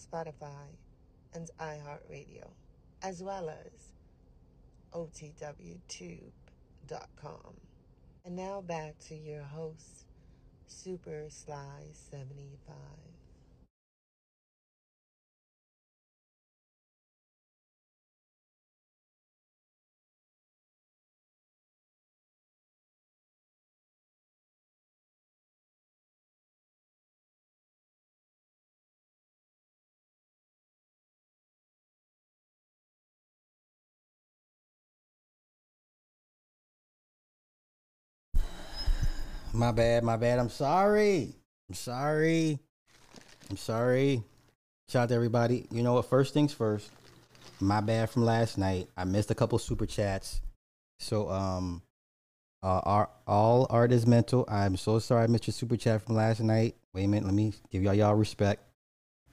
Spotify, and iHeartRadio, as well as OTWTube.com. And now back to your host, Super Sly 75. My bad, my bad. I'm sorry. I'm sorry. I'm sorry. Shout out to everybody. You know what? First things first. My bad from last night. I missed a couple super chats. So um uh our all art is mental. I'm so sorry I missed your super chat from last night. Wait a minute, let me give y'all y'all respect.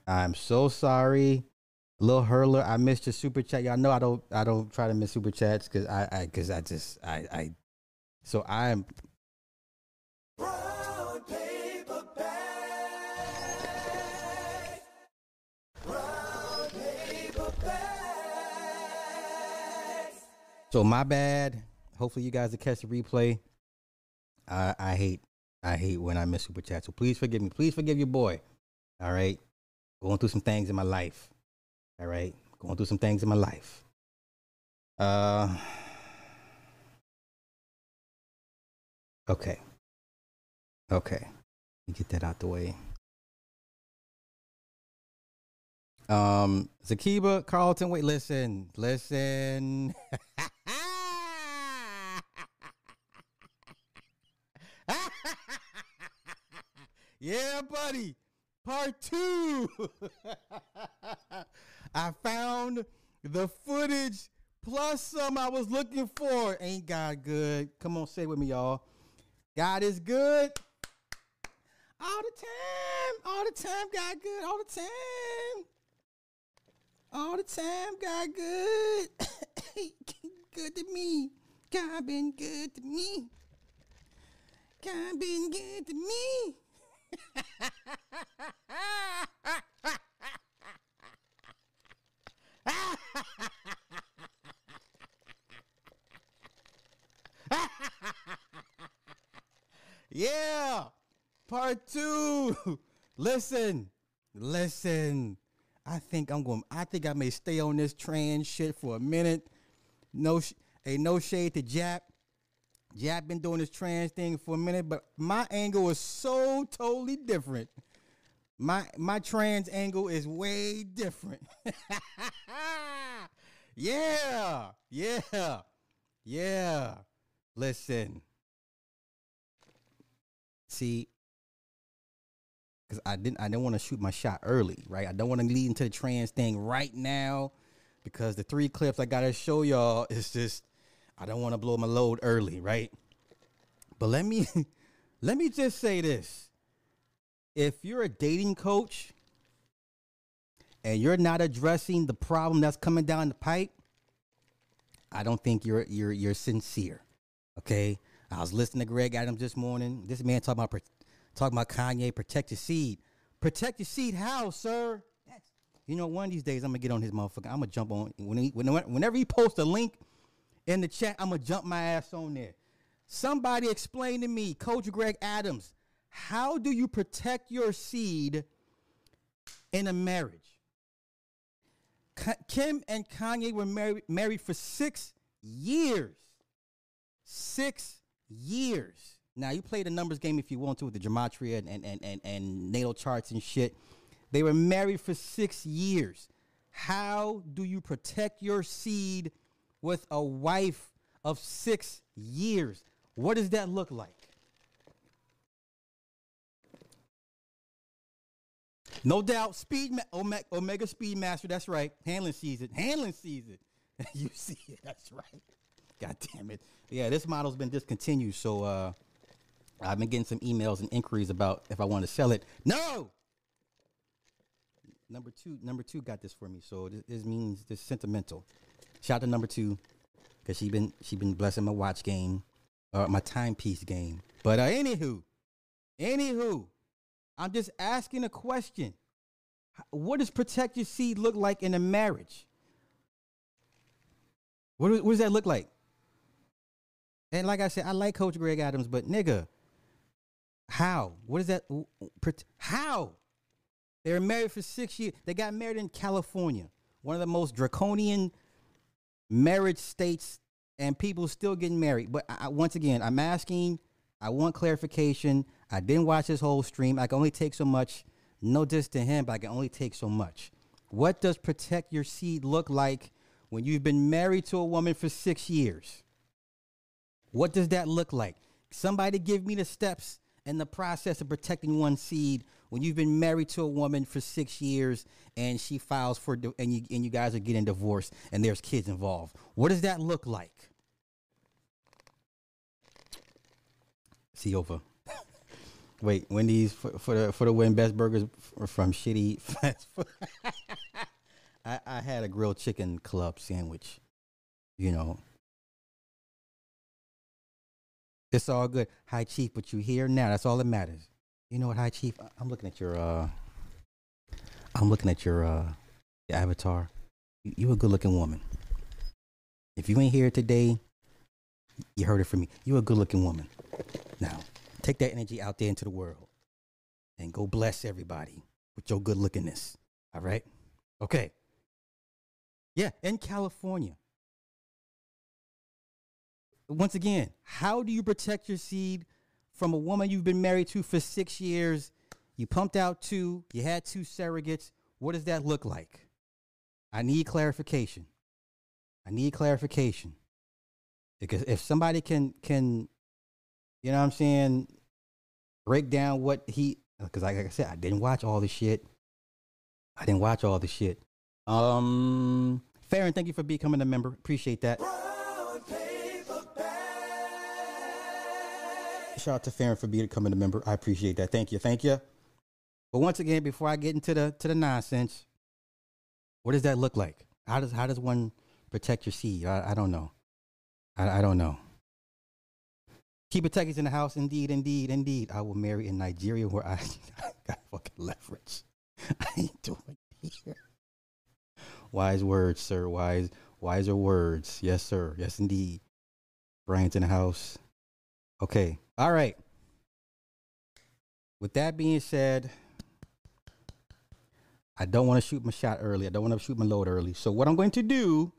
I'm so sorry. Lil Hurler, I missed your super chat. Y'all know I don't I don't try to miss super chats because I I cause I just I I so I'm So my bad. Hopefully you guys will catch the replay. I I hate I hate when I miss super chat. So please forgive me. Please forgive your boy. All right. Going through some things in my life. All right. Going through some things in my life. Uh Okay. Okay. Get that out the way. Um, Zakiba, Carlton, wait, listen, listen. yeah, buddy. Part two. I found the footage plus some I was looking for. Ain't God good? Come on, say it with me, y'all. God is good. All the time. All the time, God good. All the time. All the time, God good. good to me. God been good to me. God been good to me. yeah. Part two. listen. Listen. I think I'm going I think I may stay on this trans shit for a minute. No sh- hey, no shade to Jap. Jap been doing this trans thing for a minute, but my angle is so totally different. My my trans angle is way different. yeah. Yeah. Yeah. Listen. See, because I didn't I didn't want to shoot my shot early, right? I don't want to lead into the trans thing right now because the three clips I gotta show y'all is just I don't want to blow my load early, right? But let me let me just say this. If you're a dating coach and you're not addressing the problem that's coming down the pipe, I don't think you're you're you're sincere. Okay? I was listening to Greg Adams this morning. This man talking about talking about Kanye protect your seed. Protect your seed how, sir? That's, you know, one of these days I'm gonna get on his motherfucker. I'm gonna jump on when he, when, whenever he posts a link in the chat. I'm gonna jump my ass on there. Somebody explain to me, Coach Greg Adams, how do you protect your seed in a marriage? Kim and Kanye were married married for six years. Six years. Now you play the numbers game if you want to with the gematria and and, and, and, and natal charts and shit. They were married for six years. How do you protect your seed with a wife of six years? What does that look like? No doubt, speed ma- Omega, Omega Speedmaster. That's right. Handling season. Handling it. you see it. That's right. God damn it. Yeah, this model's been discontinued. So uh, I've been getting some emails and inquiries about if I want to sell it. No. Number two, number two got this for me. So this, this means this sentimental. Shout out to number two because she been she been blessing my watch game, uh, my timepiece game. But uh, anywho, anywho, I'm just asking a question. What does protect your seed look like in a marriage? What, what does that look like? And like I said, I like Coach Greg Adams, but nigga, how? What is that? How? They were married for six years. They got married in California, one of the most draconian marriage states, and people still getting married. But I, once again, I'm asking. I want clarification. I didn't watch this whole stream. I can only take so much. No diss to him, but I can only take so much. What does protect your seed look like when you've been married to a woman for six years? What does that look like? Somebody give me the steps and the process of protecting one seed when you've been married to a woman for six years and she files for and you and you guys are getting divorced and there's kids involved. What does that look like? See over. Wait, Wendy's for, for the for the win best burgers from shitty fast food. I, I had a grilled chicken club sandwich. You know, it's all good. Hi Chief, but you here now. That's all that matters. You know what, Hi Chief? I'm looking at your uh I'm looking at your uh your avatar. You, you a good looking woman. If you ain't here today, you heard it from me. You a good looking woman. Now, take that energy out there into the world and go bless everybody with your good lookingness. All right? Okay. Yeah, in California. Once again, how do you protect your seed from a woman you've been married to for six years? You pumped out two, you had two surrogates. What does that look like? I need clarification. I need clarification. Because if somebody can can you know what I'm saying, break down what he because like I said, I didn't watch all the shit. I didn't watch all the shit. Um Farron, thank you for becoming a member. Appreciate that. Shout out to Farron for being becoming a member. I appreciate that. Thank you. Thank you. But once again, before I get into the to the nonsense, what does that look like? How does how does one protect your seed? I, I don't know. I, I don't know. Keep it techies in the house. Indeed, indeed, indeed. I will marry in Nigeria where I, got fucking leverage. I ain't doing it here. Wise words, sir. Wise, wiser words. Yes, sir. Yes, indeed. Brian's in the house. Okay. All right. With that being said, I don't want to shoot my shot early. I don't want to shoot my load early. So what I'm going to do,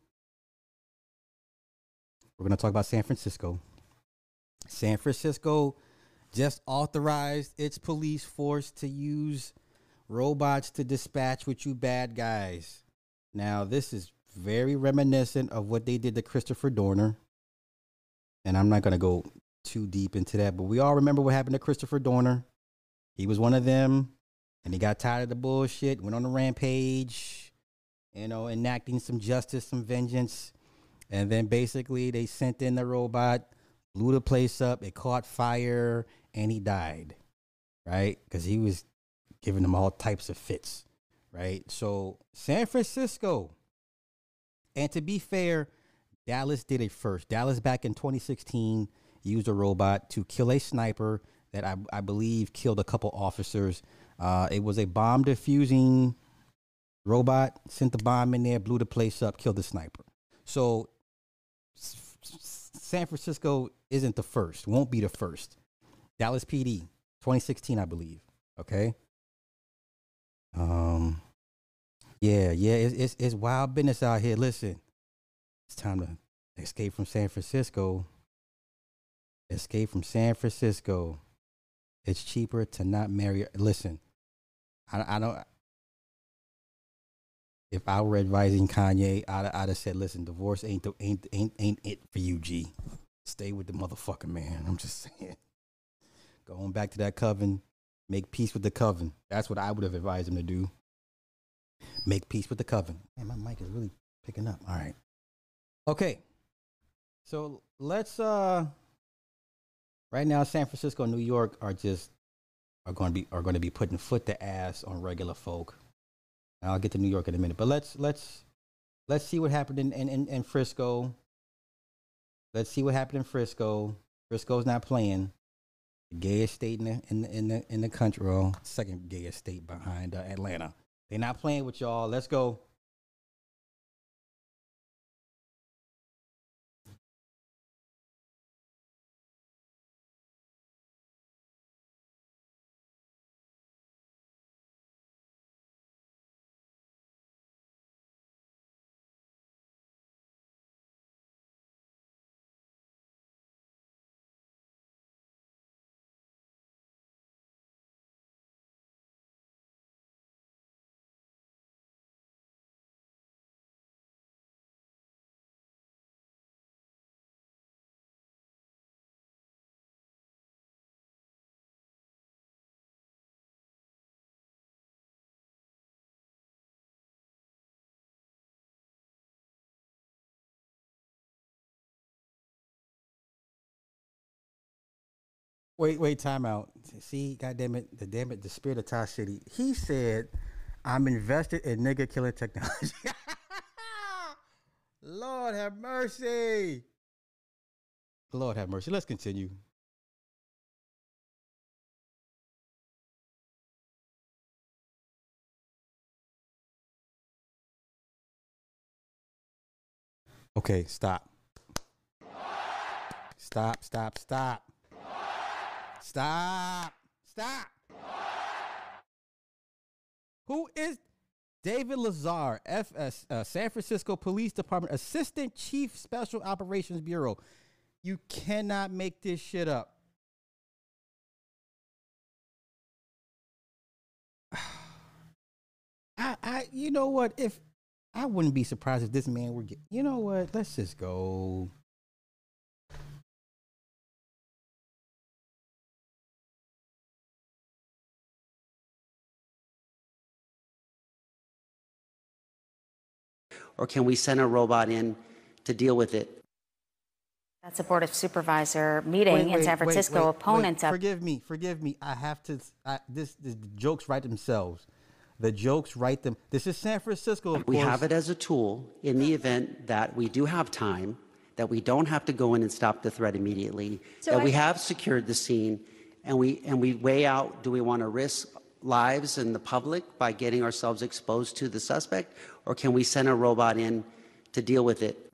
we're going to talk about San Francisco. San Francisco just authorized its police force to use robots to dispatch with you bad guys. Now, this is very reminiscent of what they did to Christopher Dorner. And I'm not going to go too deep into that, but we all remember what happened to Christopher Dorner. He was one of them, and he got tired of the bullshit, went on a rampage, you know, enacting some justice, some vengeance. And then basically they sent in the robot, blew the place up, it caught fire, and he died, right? Because he was giving them all types of fits, right? So San Francisco, and to be fair, Dallas did it first. Dallas back in 2016 used a robot to kill a sniper that I, I believe killed a couple officers. Uh, it was a bomb defusing robot, sent the bomb in there, blew the place up, killed the sniper. So San Francisco isn't the first, won't be the first. Dallas PD, 2016, I believe. Okay. Um, yeah, yeah, it's, it's it's wild business out here. Listen, it's time to escape from San Francisco. Escape from San Francisco. It's cheaper to not marry. Listen, I, I don't. If I were advising Kanye, I'd, I'd have said, "Listen, divorce ain't the, ain't ain't ain't it for you, G. Stay with the motherfucker, man." I'm just saying. Going back to that coven, Make peace with the coven. That's what I would have advised him to do. Make peace with the coven. Man, my mic is really picking up. All right. Okay. So let's uh right now San Francisco and New York are just are going to be are going to be putting foot to ass on regular folk. And I'll get to New York in a minute, but let's let's let's see what happened in in, in, in Frisco. Let's see what happened in Frisco. Frisco's not playing. The gayest state in the in the in the, in the country, well, second gayest state behind uh, Atlanta. They're not playing with y'all. Let's go. Wait, wait, time out. See, goddamn it, the damn it, the spirit of Tosh City. He said, "I'm invested in nigga killing technology." Lord have mercy. Lord have mercy. Let's continue. Okay, stop. Stop, stop, stop. Stop. Stop. Who is David Lazar, FS, uh, San Francisco Police Department Assistant Chief Special Operations Bureau? You cannot make this shit up. I, I, you know what? If I wouldn't be surprised if this man were, get, you know what? Let's just go. Or can we send a robot in to deal with it? That's a Board of Supervisor meeting in San Francisco. wait, Opponents wait. Forgive me, forgive me. I have to. I, this, this the jokes write themselves. The jokes write them. This is San Francisco. Of We course. have it as a tool in the event that we do have time, that we don't have to go in and stop the threat immediately, So that we have secured the scene, and we and we weigh out: do we want to risk lives and the public by getting ourselves exposed to the suspect, or can we send a robot in to deal with it?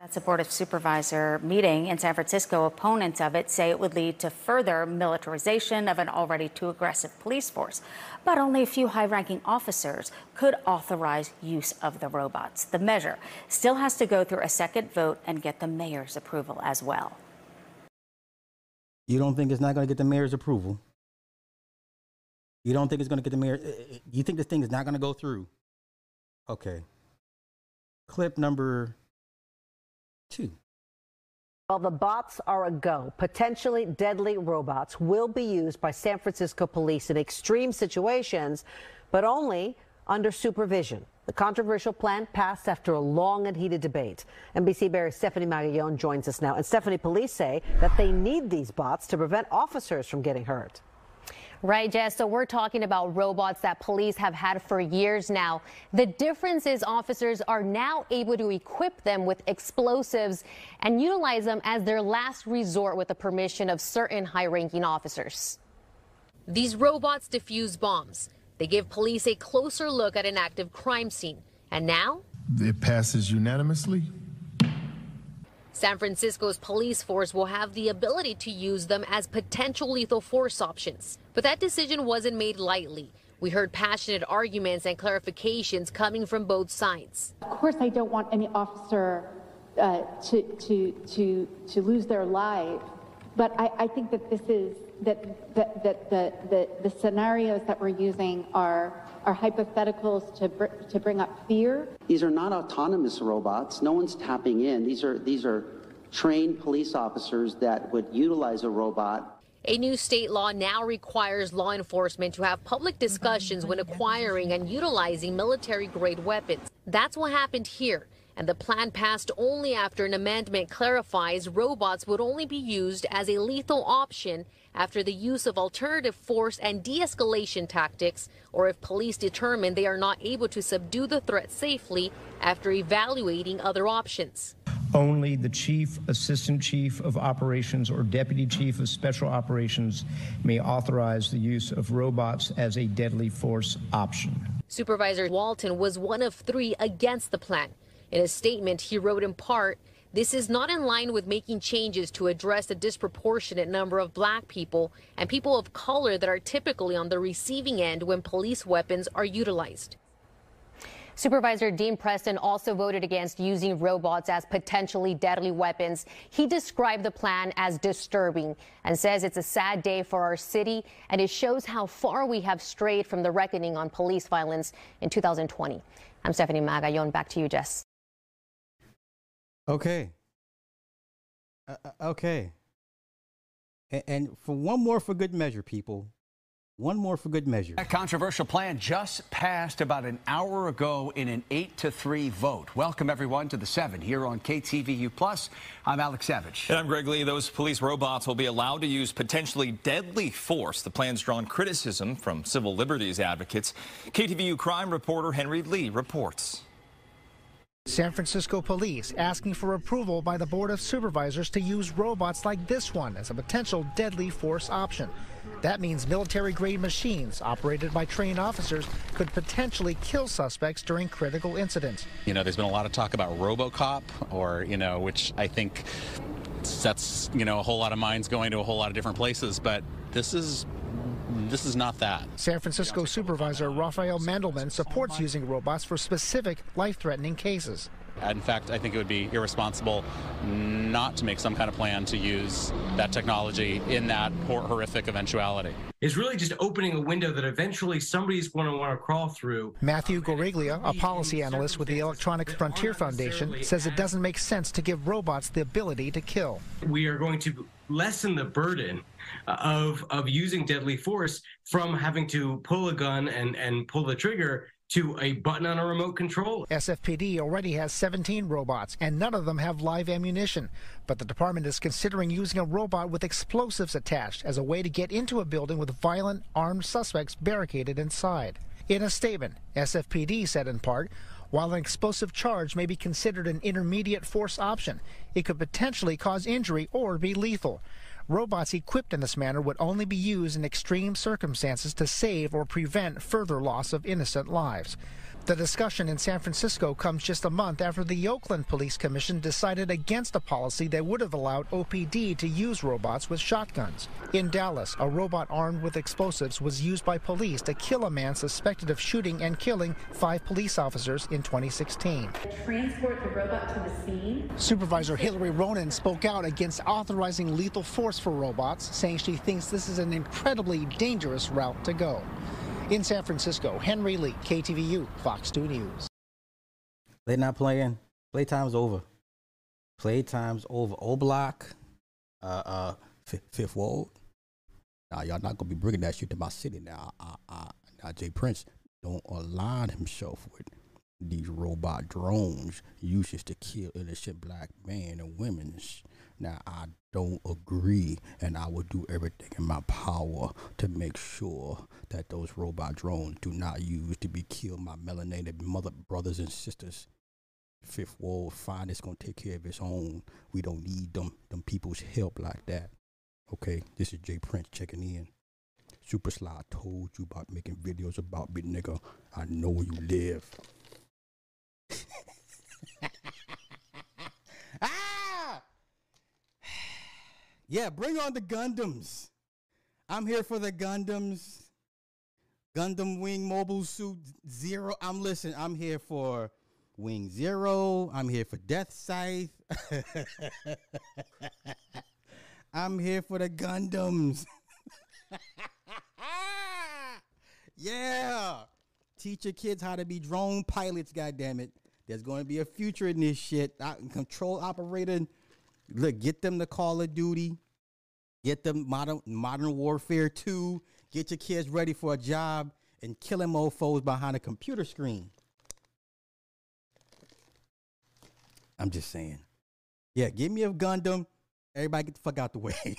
That's a Board of Supervisor meeting in San Francisco. Opponents of it say it would lead to further militarization of an already too aggressive police force. But only a few high ranking officers could authorize use of the robots. The measure still has to go through a second vote and get the mayor's approval as well. You don't think it's not going to get the mayor's approval? You don't think it's going to get the mayor? uh, uh, You think this thing is not going to go through? Okay. Clip number two. While the bots are a go, potentially deadly robots will be used by San Francisco police in extreme situations, but only under supervision. The controversial plan passed after a long and heated debate. NBC Bay Area's Stephanie Magallon joins us now. And Stephanie, police say that they need these bots to prevent officers from getting hurt. Right, Jess. So we're talking about robots that police have had for years now. The difference is officers are now able to equip them with explosives and utilize them as their last resort with the permission of certain high ranking officers. These robots defuse bombs. They give police a closer look at an active crime scene. And now, It passes unanimously. San Francisco's police force will have the ability to use them as potential lethal force options. But that decision wasn't made lightly. We heard passionate arguments and clarifications coming from both sides. Of course, I don't want any officer uh, to, to, to, to lose their life, but I, I think that this is, that, that, that the, the, the scenarios that we're using are, are hypotheticals to, br- to bring up fear. These are not autonomous robots. No one's tapping in. These are these are trained police officers that would utilize a robot A new state law now requires law enforcement to have public discussions when acquiring and utilizing military grade weapons. That's what happened here. And the plan passed only after an amendment clarifies robots would only be used as a lethal option after the use of alternative force and de escalation tactics, or if police determine they are not able to subdue the threat safely after evaluating other options. Only the chief, assistant chief of operations, or deputy chief of special operations may authorize the use of robots as a deadly force option. Supervisor Walton was one of three against the plan. In a statement, he wrote in part, this is not in line with making changes to address the disproportionate number of black people and people of color that are typically on the receiving end when police weapons are utilized. Supervisor Dean Preston also voted against using robots as potentially deadly weapons. He described the plan as disturbing and says it's a sad day for our city and it shows how far we have strayed from the reckoning on police violence in 2020. I'm Stephanie Magallon. Back to you, Jess. Okay. Uh, uh, okay. And, and for one more for good measure, people. One more for good measure. That controversial plan just passed about an hour ago in an 8 to 3 vote. Welcome, everyone, to the 7 here on KTVU Plus. I'm Alex Savidge. And I'm Greg Lee. Those police robots will be allowed to use potentially deadly force. The plan's drawn criticism from civil liberties advocates. KTVU crime reporter Henry Lee reports. San Francisco police asking for approval by the Board of Supervisors to use robots like this one as a potential deadly force option. That means military grade machines operated by trained officers could potentially kill suspects during critical incidents. You know, there's been a lot of talk about Robocop, or, you know, which I think sets, you know, a whole lot of minds going to a whole lot of different places, but this is this is not that. San Francisco Supervisor Rafael Mandelman supports using robots for specific life threatening cases. In fact, I think it would be irresponsible not to make some kind of plan to use that technology in that horrific eventuality. It's really just opening a window that eventually somebody's going to want to crawl through. Matthew Guariglia, a policy analyst with the Electronic Frontier Foundation, says it doesn't make sense to give robots the ability to kill. We are going to lessen the burden of of using deadly force from having to pull a gun and and pull the trigger to a button on a remote control. SFPD already has 17 robots, and none of them have live ammunition. But the department is considering using a robot with explosives attached as a way to get into a building with violent, armed suspects barricaded inside. In a statement, SFPD said in part, while an explosive charge may be considered an intermediate force option, it could potentially cause injury or be lethal. Robots equipped in this manner would only be used in extreme circumstances to save or prevent further loss of innocent lives. The discussion in San Francisco comes just a month after the Oakland Police Commission decided against a policy that would have allowed OPD to use robots with shotguns. In Dallas, a robot armed with explosives was used by police to kill a man suspected of shooting and killing five police officers in 2016. Transport the robot to the scene. Supervisor Hillary Ronen spoke out against authorizing lethal force for robots, saying she thinks this is an incredibly dangerous route to go. In San Francisco, Henry Lee, KTVU, Fox 2 News. They're not playing. Playtime's over. Playtime's over. O Block, uh, uh, F- Fifth Ward. Now y'all not gonna be bringing that shit to my city now. Uh, uh, now Jay Prince don't align himself with these robot drones used to kill innocent black men and women. Now I don't agree, and I will do everything in my power to make sure that those robot drones do not use to be kill my melanated mother brothers and sisters. Fifth world fine it's gonna take care of its own. We don't need them them people's help like that. Okay, this is Jay Prince checking in. Super Sly told you about making videos about me, nigga. I know where you live. Yeah, bring on the Gundams. I'm here for the Gundams. Gundam Wing Mobile Suit Zero. I'm listening. I'm here for Wing Zero. I'm here for Death Scythe. I'm here for the Gundams. yeah. Teach your kids how to be drone pilots, goddammit. There's going to be a future in this shit. I, control operator. Look, get them the Call of Duty. Get them modern modern warfare 2. Get your kids ready for a job and killing mofos behind a computer screen. I'm just saying. Yeah, give me a Gundam. Everybody get the fuck out the way.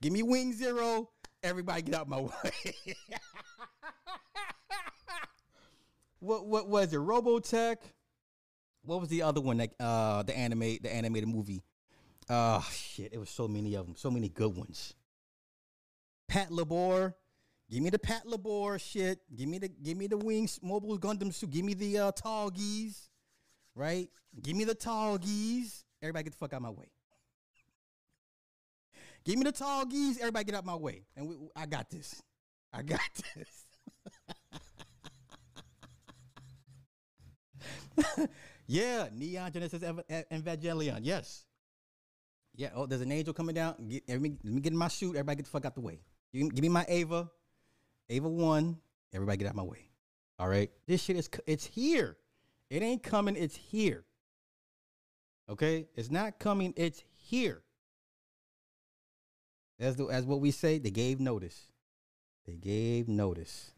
give me Wing Zero. Everybody get out my way. what what was it? Robotech. What was the other one that uh the animate the animated movie? Oh shit, it was so many of them, so many good ones. Patlabor, give me the Patlabor shit. Give me the give me the Wings Mobile Gundam suit. Give me the uh, Tallgeese, right? Give me the Tallgeese. Everybody get the fuck out of my way. Give me the Tallgeese. Everybody get out my way. And we, I got this. I got this. yeah, Neon Genesis Ev- Ev- Evangelion. Yes. Yeah. Oh, there's an angel coming down. Get, let, me, let me get in my suit. Everybody get the fuck out the way. Give, give me my Ava. Ava 1. Everybody get out my way. All right. This shit is, it's here. It ain't coming. It's here. Okay. It's not coming. It's here. As, the, as what we say, they gave notice. They gave notice.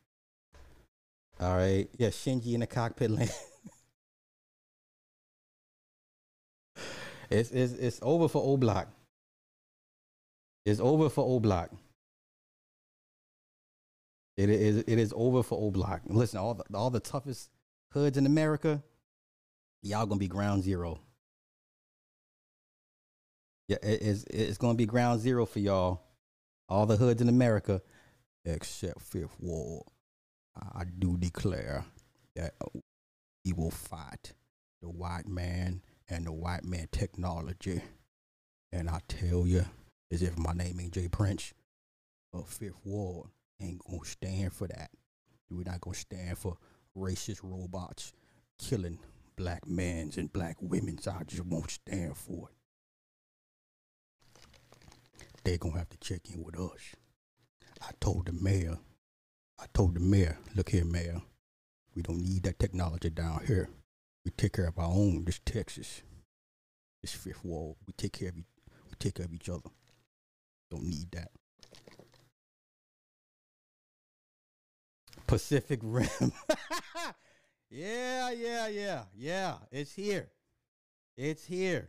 All right. Yeah, Shinji in the cockpit land. It's, it's it's over for O Block. It's over for O Block. It is it is over for O Block. Listen, all the all the toughest hoods in America, y'all gonna be ground zero. Yeah, it is it's gonna be ground zero for y'all. All the hoods in America, except Fifth Ward. I do declare that we will fight the white man and the white man technology. And I tell you, as if my name ain't Jay Prince, uh, Fifth Ward ain't gonna stand for that. We're not gonna stand for racist robots killing black men's and black women's. I just won't stand for it. They're gonna have to check in with us. I told the mayor, I told the mayor, look here, mayor, we don't need that technology down here. We take care of our own, this Texas, this Fifth Ward. We take care of each, we take care of each other. Don't need that. Pacific Rim. yeah, yeah, yeah, yeah. It's here. It's here.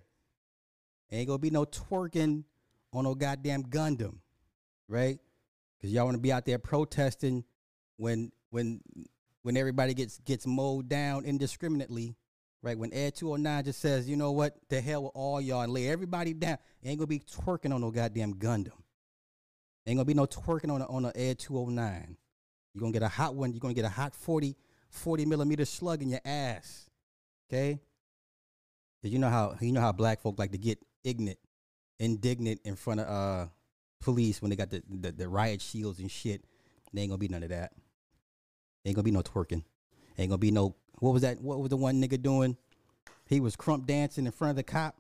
Ain't gonna be no twerking on no goddamn Gundam, right? Because y'all want to be out there protesting when when when everybody gets gets mowed down indiscriminately, right? When Ed 209 just says, you know what, the hell with all y'all and lay everybody down. Ain't gonna be twerking on no goddamn Gundam. Ain't gonna be no twerking on a, on a Ed 209. You're gonna get a hot one. You're gonna get a hot 40, 40 millimeter slug in your ass. Okay? 'Cause you know how you know how black folk like to get ignorant, indignant in front of uh police when they got the, the, the riot shields and shit. They ain't gonna be none of that. Ain't gonna be no twerking. Ain't gonna be no what was that? What was the one nigga doing? He was crump dancing in front of the cop.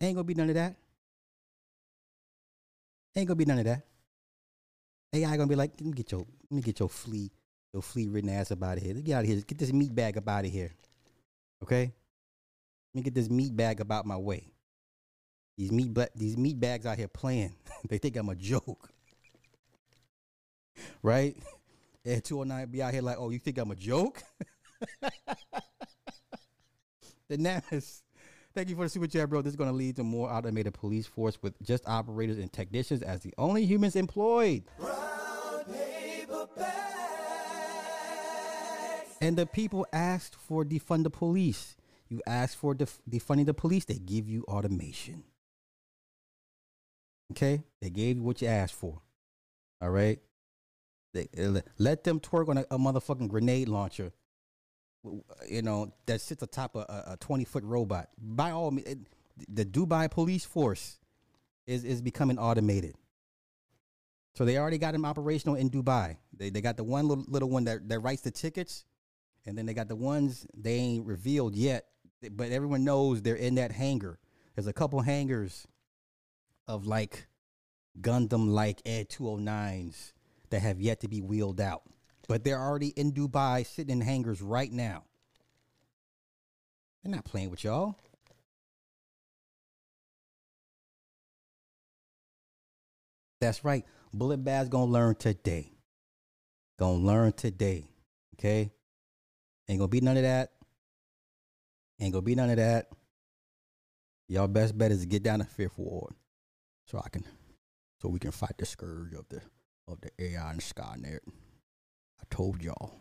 Ain't gonna be none of that. Ain't gonna be none of that. AI gonna be like, let me get your let me get your flea, your flea ridden ass up out of here. Get out of here. Get this meat bag up out of here. Okay? Let me get this meat bag about my way. These meat these meat bags out here playing. they think I'm a joke. right? And 209 be out here like, oh, you think I'm a joke? the Namas. Thank you for the super chat, bro. This is going to lead to more automated police force with just operators and technicians as the only humans employed. And the people asked for defund the police. You ask for def- defunding the police, they give you automation. Okay? They gave you what you asked for. All right? Let them twerk on a, a motherfucking grenade launcher, you know, that sits atop a, a, a 20 foot robot. By all means, it- the Dubai police force is, is becoming automated. So they already got them operational in Dubai. They, they got the one little, little one that, that writes the tickets, and then they got the ones they ain't revealed yet, but everyone knows they're in that hangar. There's a couple hangars of like Gundam like Ed 209s that have yet to be wheeled out. But they're already in Dubai sitting in hangars right now. They're not playing with y'all. That's right. Bullet Bad's gonna learn today. Gonna learn today. Okay? Ain't gonna be none of that. Ain't gonna be none of that. Y'all best bet is to get down to Fifth Ward. So I can so we can fight the scourge of the of the AI and Skynet. I told y'all.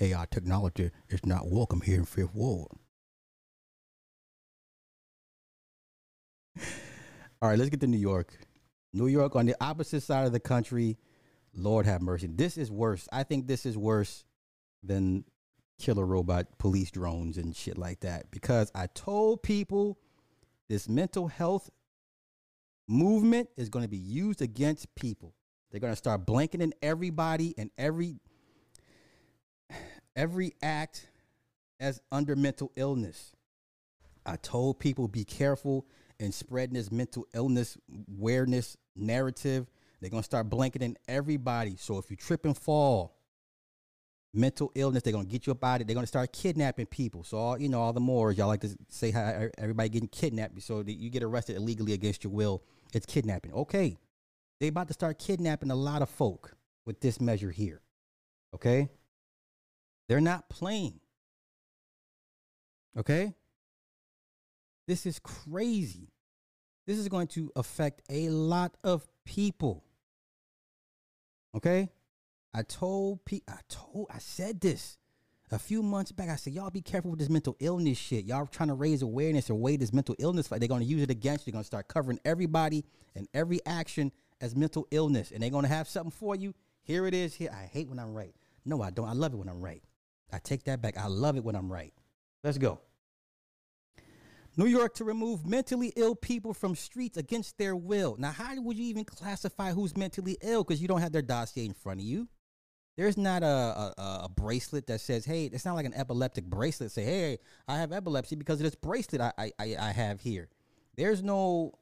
AI technology is not welcome here in Fifth Ward. All right, let's get to New York. New York on the opposite side of the country. Lord have mercy. This is worse. I think this is worse than killer robot police drones and shit like that because I told people this mental health movement is going to be used against people. They're going to start blanketing everybody and every every act as under mental illness. I told people be careful in spreading this mental illness awareness narrative. They're gonna start blanketing everybody. So if you trip and fall, mental illness, they're gonna get you up out of it. They're gonna start kidnapping people. So all you know, all the more y'all like to say how everybody getting kidnapped so you get arrested illegally against your will. It's kidnapping. Okay. They about to start kidnapping a lot of folk with this measure here. Okay? They're not playing. Okay? This is crazy. This is going to affect a lot of people. Okay? I told I told, I said this a few months back. I said, y'all be careful with this mental illness shit. Y'all trying to raise awareness or weigh this mental illness. They're going to use it against you. They're going to start covering everybody and every action as mental illness. And they're going to have something for you. Here it is. Here. I hate when I'm right. No, I don't. I love it when I'm right. I take that back. I love it when I'm right. Let's go. New York to remove mentally ill people from streets against their will. Now, how would you even classify who's mentally ill? Because you don't have their dossier in front of you. There's not a, a, a bracelet that says, "Hey," it's not like an epileptic bracelet. Say, "Hey, I have epilepsy because of this bracelet I, I I have here." There's no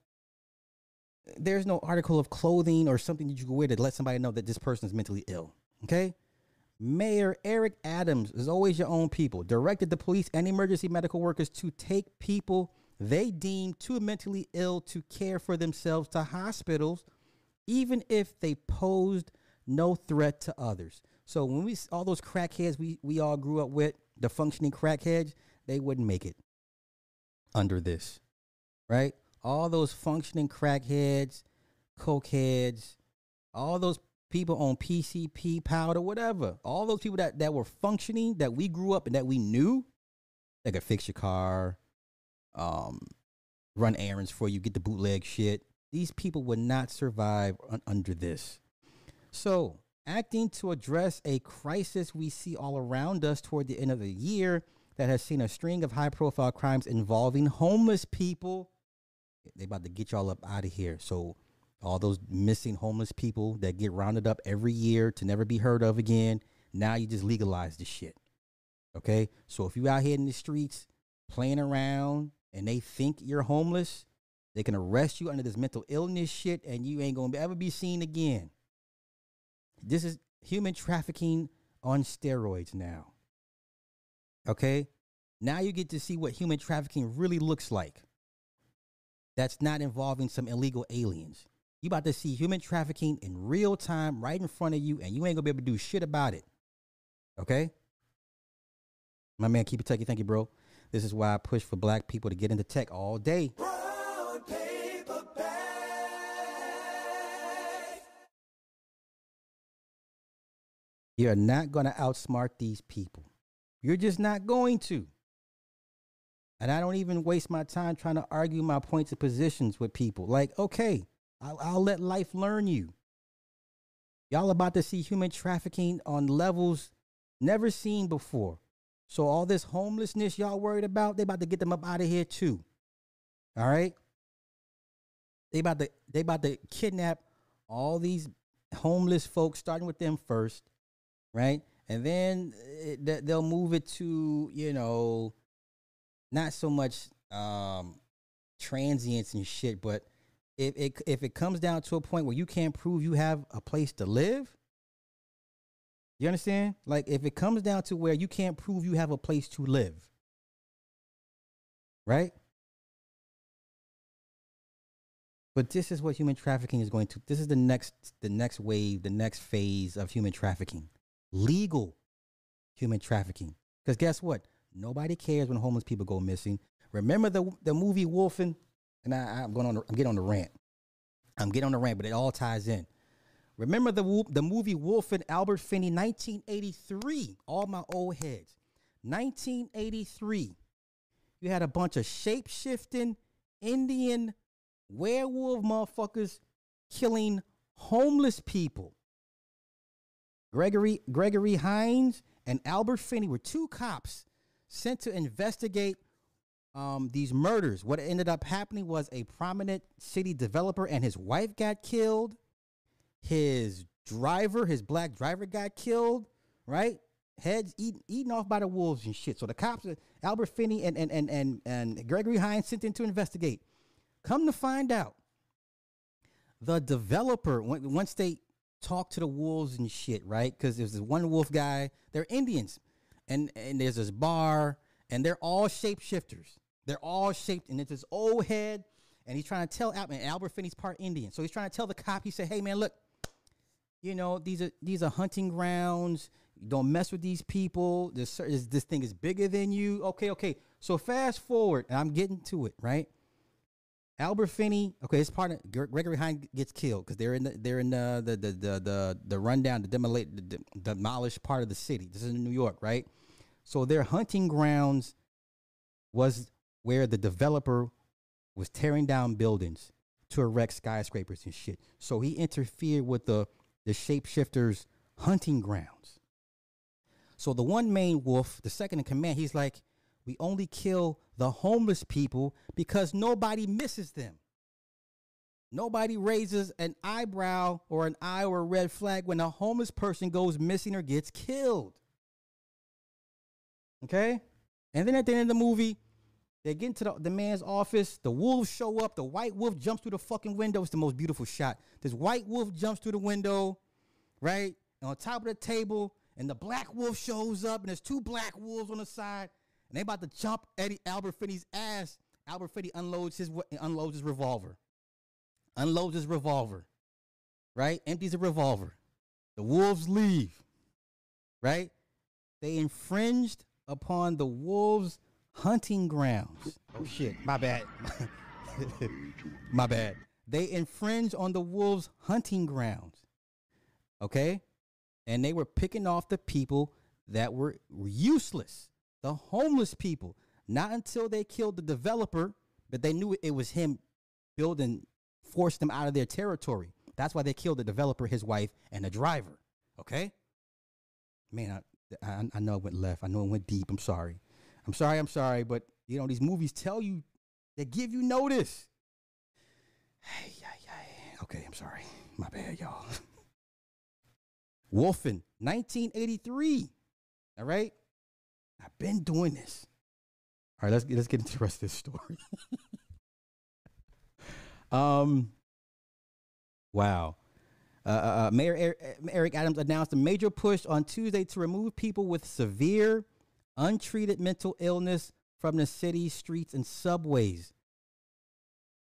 there's no article of clothing or something that you can wear to let somebody know that this person is mentally ill. Okay. Mayor Eric Adams is always your own people. Directed the police and emergency medical workers to take people they deem too mentally ill to care for themselves to hospitals, even if they posed no threat to others. So when we all those crackheads we we all grew up with, the functioning crackheads, they wouldn't make it under this, right? All those functioning crackheads, cokeheads, all those people on PCP powder, whatever. All those people that, that were functioning, that we grew up and that we knew, that could fix your car, um, run errands for you, get the bootleg shit. These people would not survive un- under this. So, acting to address a crisis we see all around us toward the end of the year that has seen a string of high profile crimes involving homeless people. They about to get y'all up out of here. So all those missing homeless people that get rounded up every year to never be heard of again. Now you just legalize the shit. Okay? So if you out here in the streets playing around and they think you're homeless, they can arrest you under this mental illness shit and you ain't to ever be seen again. This is human trafficking on steroids now. Okay? Now you get to see what human trafficking really looks like. That's not involving some illegal aliens. You about to see human trafficking in real time right in front of you, and you ain't gonna be able to do shit about it. Okay? My man, keep it techie. Thank you, bro. This is why I push for black people to get into tech all day. You're not going to outsmart these people. You're just not going to. And I don't even waste my time trying to argue my points of positions with people. Like, okay, I'll, I'll let life learn you. Y'all about to see human trafficking on levels never seen before. So all this homelessness y'all worried about, they about to get them up out of here too. All right? They about to they about to kidnap all these homeless folks, starting with them first, right? And then it, eh, they'll move it to you know, not so much um, transients and shit, but if it if it comes down to a point where you can't prove you have a place to live, you understand? Like if it comes down to where you can't prove you have a place to live, right? But this is what human trafficking is going to. This is the next, the next wave, the next phase of human trafficking, legal human trafficking. Because guess what? Nobody cares when homeless people go missing. Remember the the movie Wolfen? And I, I'm going on. I'm getting on the rant. I'm getting on the rant, but it all ties in. Remember the the movie Wolfen, Albert Finney, 1983. All my old heads. 1983. You had a bunch of shape shifting Indian werewolf motherfuckers killing homeless people. Gregory Gregory Hines and Albert Finney were two cops sent to investigate um, these murders. What ended up happening was a prominent city developer and his wife got killed. His driver, his black driver, got killed. Right, heads eaten eaten off by the wolves and shit. So the cops, Albert Finney and and and and, and Gregory Hines, sent in to investigate. Come to find out, the developer once they talked to the wolves and shit, right? Because there's this one wolf guy. They're Indians, and and there's this bar, and they're all shapeshifters. They're all shaped, and it's this old head, and he's trying to tell Albert. Albert Finney's part Indian, so he's trying to tell the cop. He said, "Hey man, look, you know these are these are hunting grounds. Don't mess with these people. This, this thing is bigger than you. Okay, okay. So fast forward, and I'm getting to it, right? Albert Finney, okay, his partner Gregory Hine gets killed because they're in the they're in the the the the the, the rundown, the demolate the de- demolished part of the city. This is in New York, right? So their hunting grounds was where the developer was tearing down buildings to erect skyscrapers and shit. So he interfered with the the shapeshifters' hunting grounds. So the one main wolf, the second in command, he's like, we only kill the homeless people because nobody misses them. Nobody raises an eyebrow or an eye or a red flag when a homeless person goes missing or gets killed. Okay? And then at the end of the movie, they get into the, the man's office. The wolves show up. The white wolf jumps through the fucking window. It's the most beautiful shot. This white wolf jumps through the window, right? And on top of the table, and the black wolf shows up, and there's two black wolves on the side, and they about to jump Eddie Albert Finney's ass. Albert Finney unloads his unloads his revolver. Unloads his revolver. Right? Empties the revolver. The wolves leave. Right? They infringed upon the wolves' hunting grounds. Oh shit, my bad. my bad. They infringed on the wolves' hunting grounds. Okay? And they were picking off the people that were useless, the homeless people. Not until they killed the developer, but they knew it was him building, forced them out of their territory. That's why they killed the developer, his wife, and the driver. Okay? Man, I, I, I know it went left. I know it went deep. I'm sorry. I'm sorry. I'm sorry. But, you know, these movies tell you, they give you notice. Hey, yeah, yeah. Okay, I'm sorry. My bad, y'all. Wolfen, 1983. All right? I've been doing this. All right, let's get, let's get into the rest of this story. um, wow. Uh, uh, uh, Mayor Er- Eric Adams announced a major push on Tuesday to remove people with severe, untreated mental illness from the city's streets and subways.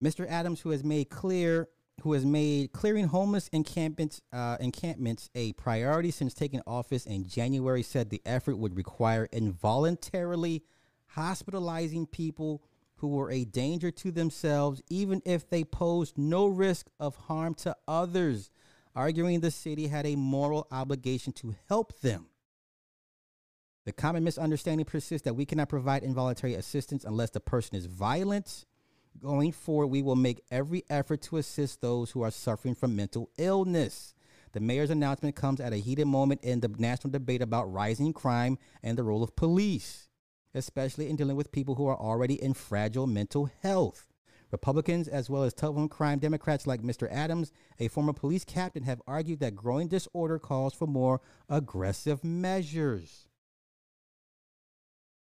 Mr. Adams, who has made clear, who has made clearing homeless encampments uh, encampments a priority since taking office in January, said the effort would require involuntarily hospitalizing people who were a danger to themselves, even if they posed no risk of harm to others, arguing the city had a moral obligation to help them. The common misunderstanding persists that we cannot provide involuntary assistance unless the person is violent. Going forward, we will make every effort to assist those who are suffering from mental illness. The mayor's announcement comes at a heated moment in the national debate about rising crime and the role of police, especially in dealing with people who are already in fragile mental health. Republicans, as well as tough on crime Democrats like Mr. Adams, a former police captain, have argued that growing disorder calls for more aggressive measures.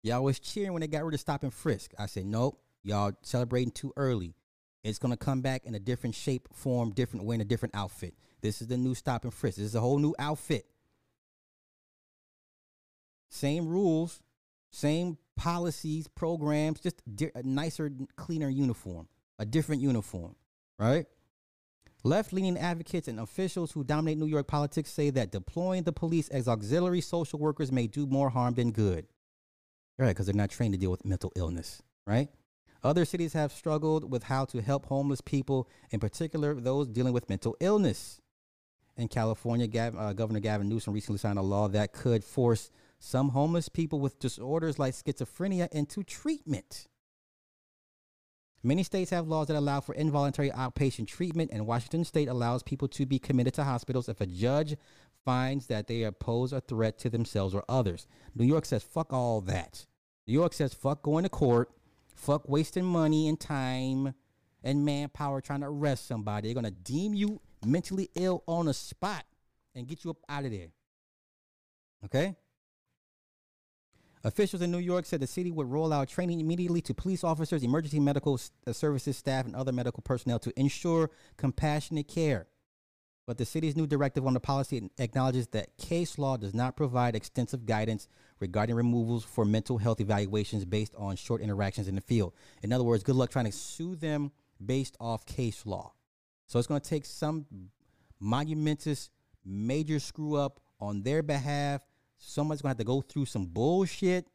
Y'all was cheering when they got rid of stop and frisk. I said, nope, y'all celebrating too early. It's gonna come back in a different shape, form, different way, in a different outfit. This is the new stop and frisk. This is a whole new outfit. Same rules, same policies, programs, just di- a nicer, cleaner uniform, a different uniform, right? Left leaning advocates and officials who dominate New York politics say that deploying the police as auxiliary social workers may do more harm than good. Right, because they're not trained to deal with mental illness, right? Other cities have struggled with how to help homeless people, in particular those dealing with mental illness. In California, Gav- uh, Governor Gavin Newsom recently signed a law that could force some homeless people with disorders like schizophrenia into treatment. Many states have laws that allow for involuntary outpatient treatment, and Washington state allows people to be committed to hospitals if a judge finds that they pose a threat to themselves or others. New York says, fuck all that. New York says, fuck going to court, fuck wasting money and time and manpower trying to arrest somebody. They're to deem you mentally ill on the spot and get you up out of there. Okay? Officials in New York said the city would roll out training immediately to police officers, emergency medical uh, services staff, and other medical personnel to ensure compassionate care. But the city's new directive on the policy acknowledges that case law does not provide extensive guidance regarding removals for mental health evaluations based on short interactions in the field. In other words, good luck trying to sue them based off case law. So it's going to take some monumentous major screw up on their behalf. Someone's going to have to go through some bullshit,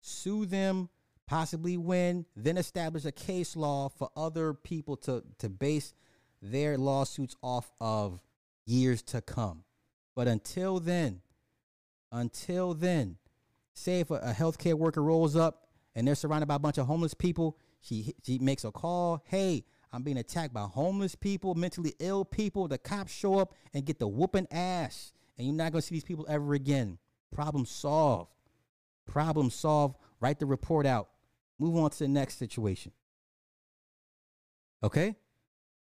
sue them, possibly win, then establish a case law for other people to, to base their lawsuits off of years to come. But until then, until then, say if a, a healthcare worker rolls up and they're surrounded by a bunch of homeless people, she she makes a call, hey, I'm being attacked by homeless people, mentally ill people. The cops show up and get the whooping ass, and you're not gonna see these people ever again. Problem solved. Problem solved. Write the report out. Move on to the next situation. Okay?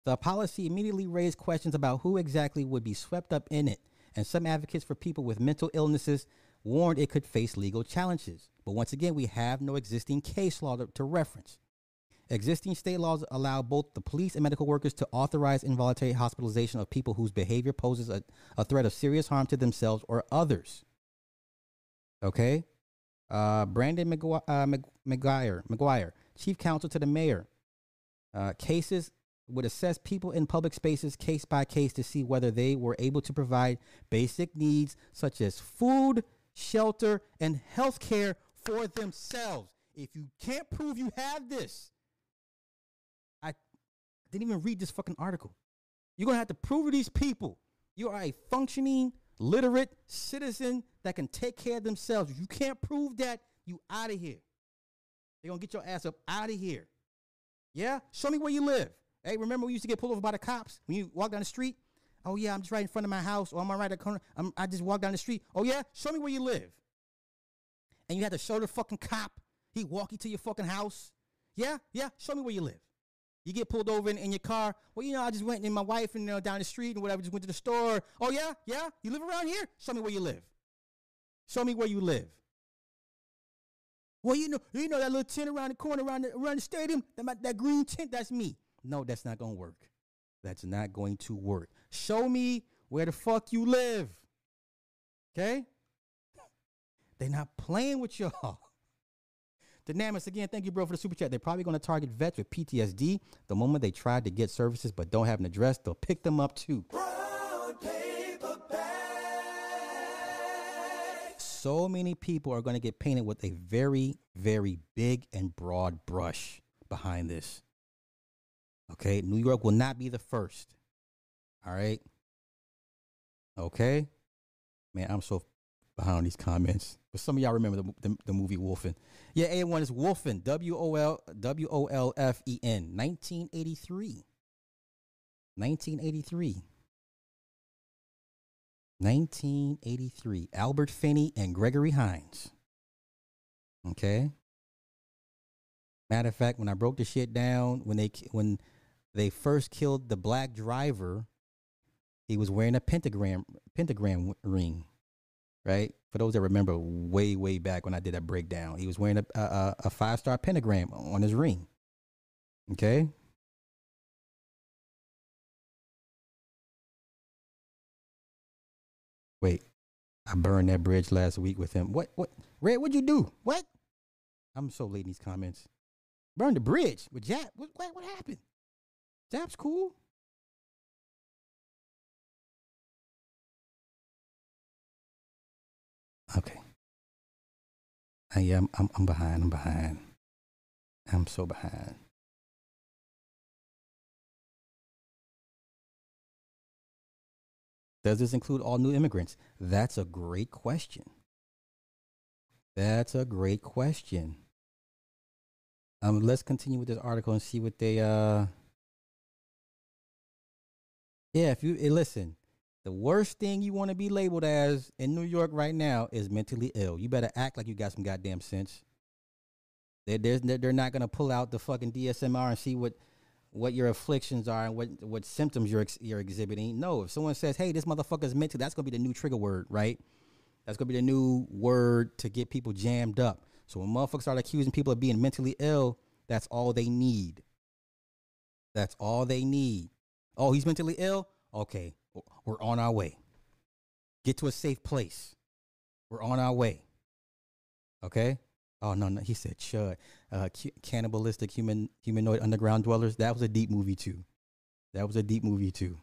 The policy immediately raised questions about who exactly would be swept up in it, and some advocates for people with mental illnesses warned it could face legal challenges. But once again, we have no existing case law to, to reference. Existing state laws allow both the police and medical workers to authorize involuntary hospitalization of people whose behavior poses a, a threat of serious harm to themselves or others. Okay? Uh, Brendan McGuire, uh, McGuire, McGuire, chief counsel to the mayor. Uh, cases would assess people in public spaces case by case to see whether they were able to provide basic needs such as food, shelter, and health care for themselves. If you can't prove you have this, I didn't even read this fucking article. You're gonna have to prove to these people you are a functioning, literate citizen that can take care of themselves. If you can't prove that, you out of here. They're gonna get your ass up out of here. Yeah? Show me where you live. Hey, remember we used to get pulled over by the cops when you walk down the street? Oh yeah, I'm just right in front of my house, or I'm right at the corner. I'm, I just walk down the street. Oh yeah, show me where you live. And you had to show the fucking cop. He walk you to your fucking house. Yeah, yeah. Show me where you live. You get pulled over in, in your car. Well, you know, I just went in my wife and you know, down the street and whatever. Just went to the store. Oh yeah, yeah. You live around here? Show me where you live. Show me where you live. Well, you know, you know that little tent around the corner, around the, around the stadium, that, that green tent, that's me. No, that's not going to work. That's not going to work. Show me where the fuck you live. Okay? They're not playing with y'all. Dynamis, again, thank you, bro, for the super chat. They're probably going to target vets with PTSD the moment they try to get services but don't have an address. They'll pick them up too. So many people are going to get painted with a very, very big and broad brush behind this. Okay, New York will not be the first. All right. Okay. Man, I'm so behind these comments. But some of y'all remember the, the, the movie Wolfen. Yeah, A1 is Wolfen. W O L W O L F E N. 1983. 1983. 1983. Albert Finney and Gregory Hines. Okay. Matter of fact, when I broke the shit down, when they when they first killed the black driver, he was wearing a pentagram pentagram ring, right? For those that remember, way way back when I did that breakdown, he was wearing a a, a five star pentagram on his ring. Okay. Wait, I burned that bridge last week with him. What? What? Red, what'd you do? What? I'm so late in these comments. Burned the bridge with Jap. What? What, what happened? Zap's cool. Okay. Uh, I'm, I'm, I'm behind. I'm behind. I'm so behind. Does this include all new immigrants? That's a great question. That's a great question. Um, let's continue with this article and see what they uh yeah, if you eh, listen, the worst thing you want to be labeled as in New York right now is mentally ill. You better act like you got some goddamn sense. They they're, they're not gonna pull out the fucking DSMR and see what what your afflictions are and what what symptoms you're ex- you're exhibiting. No, if someone says, "Hey, this motherfucker's mental," that's gonna be the new trigger word, right? That's gonna be the new word to get people jammed up. So when motherfuckers start accusing people of being mentally ill, that's all they need. That's all they need. Oh, he's mentally ill. Okay, we're on our way. Get to a safe place. We're on our way. Okay. Oh no, no, he said Chud. Uh, cannibalistic human humanoid underground dwellers. That was a deep movie too. That was a deep movie too.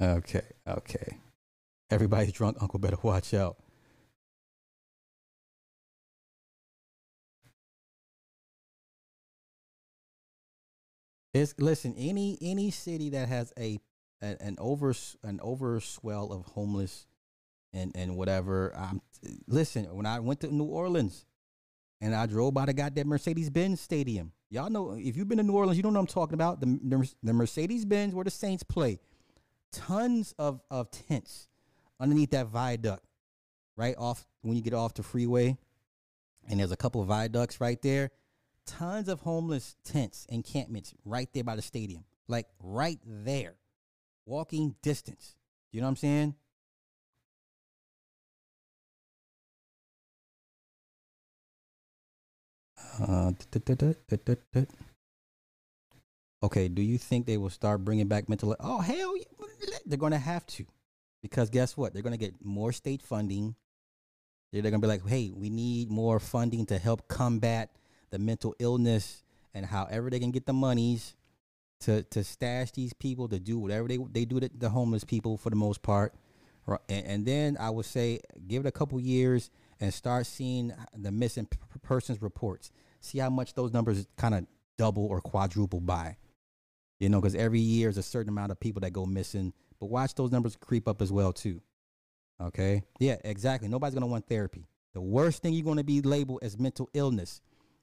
Okay, okay. Everybody's drunk. Uncle better watch out. It's listen. Any any city that has a an, an over an overswell of homeless and and whatever. Um, listen, when I went to New Orleans and I drove by the goddamn Mercedes Benz Stadium, y'all know if you've been to New Orleans, you know what I'm talking about. The the, the Mercedes Benz where the Saints play, tons of of tents underneath that viaduct, right off when you get off the freeway, and there's a couple of viaducts right there. Tons of homeless tents, encampments right there by the stadium, like right there walking distance. You know what I'm saying? Uh, okay, do you think they will start bringing back mental? Oh hell, they're going to have to, because guess what? They're going to get more state funding. They're going to be like, hey, we need more funding to help combat the mental illness, and however they can get the monies to to stash these people to do whatever they they do to the homeless people for the most part, and, and then I would say give it a couple years and start seeing the missing p- persons reports. See how much those numbers kind of double or quadruple by, you know, because every year is a certain amount of people that go missing. But watch those numbers creep up as well too. Okay, yeah, exactly. Nobody's gonna want therapy. The worst thing you're gonna be labeled as mental illness.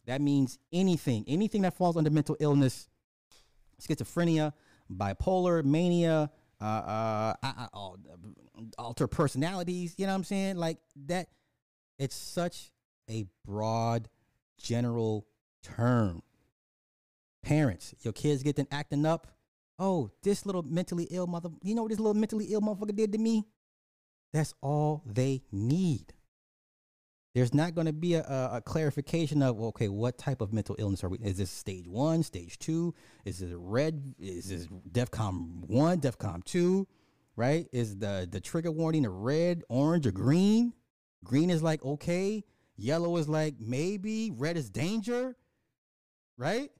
That means anything, anything that falls under mental illness schizophrenia, bipolar, mania, uh, uh, uh, uh, alter personalities. You know what I'm saying? Like that. It's such a broad, general term. Parents, your kids get them acting up. Oh, this little mentally ill mother. You know what this little mentally ill motherfucker did to me? That's all they need. There's not going to be a, a, clarification of okay, what type of mental illness are we? Is this stage one, stage two? Is this red? Is this DEFCON one, DEFCON two? Right? Is the the trigger warning a red, orange, or green? Green is like okay. Yellow is like maybe. Red is danger. Right?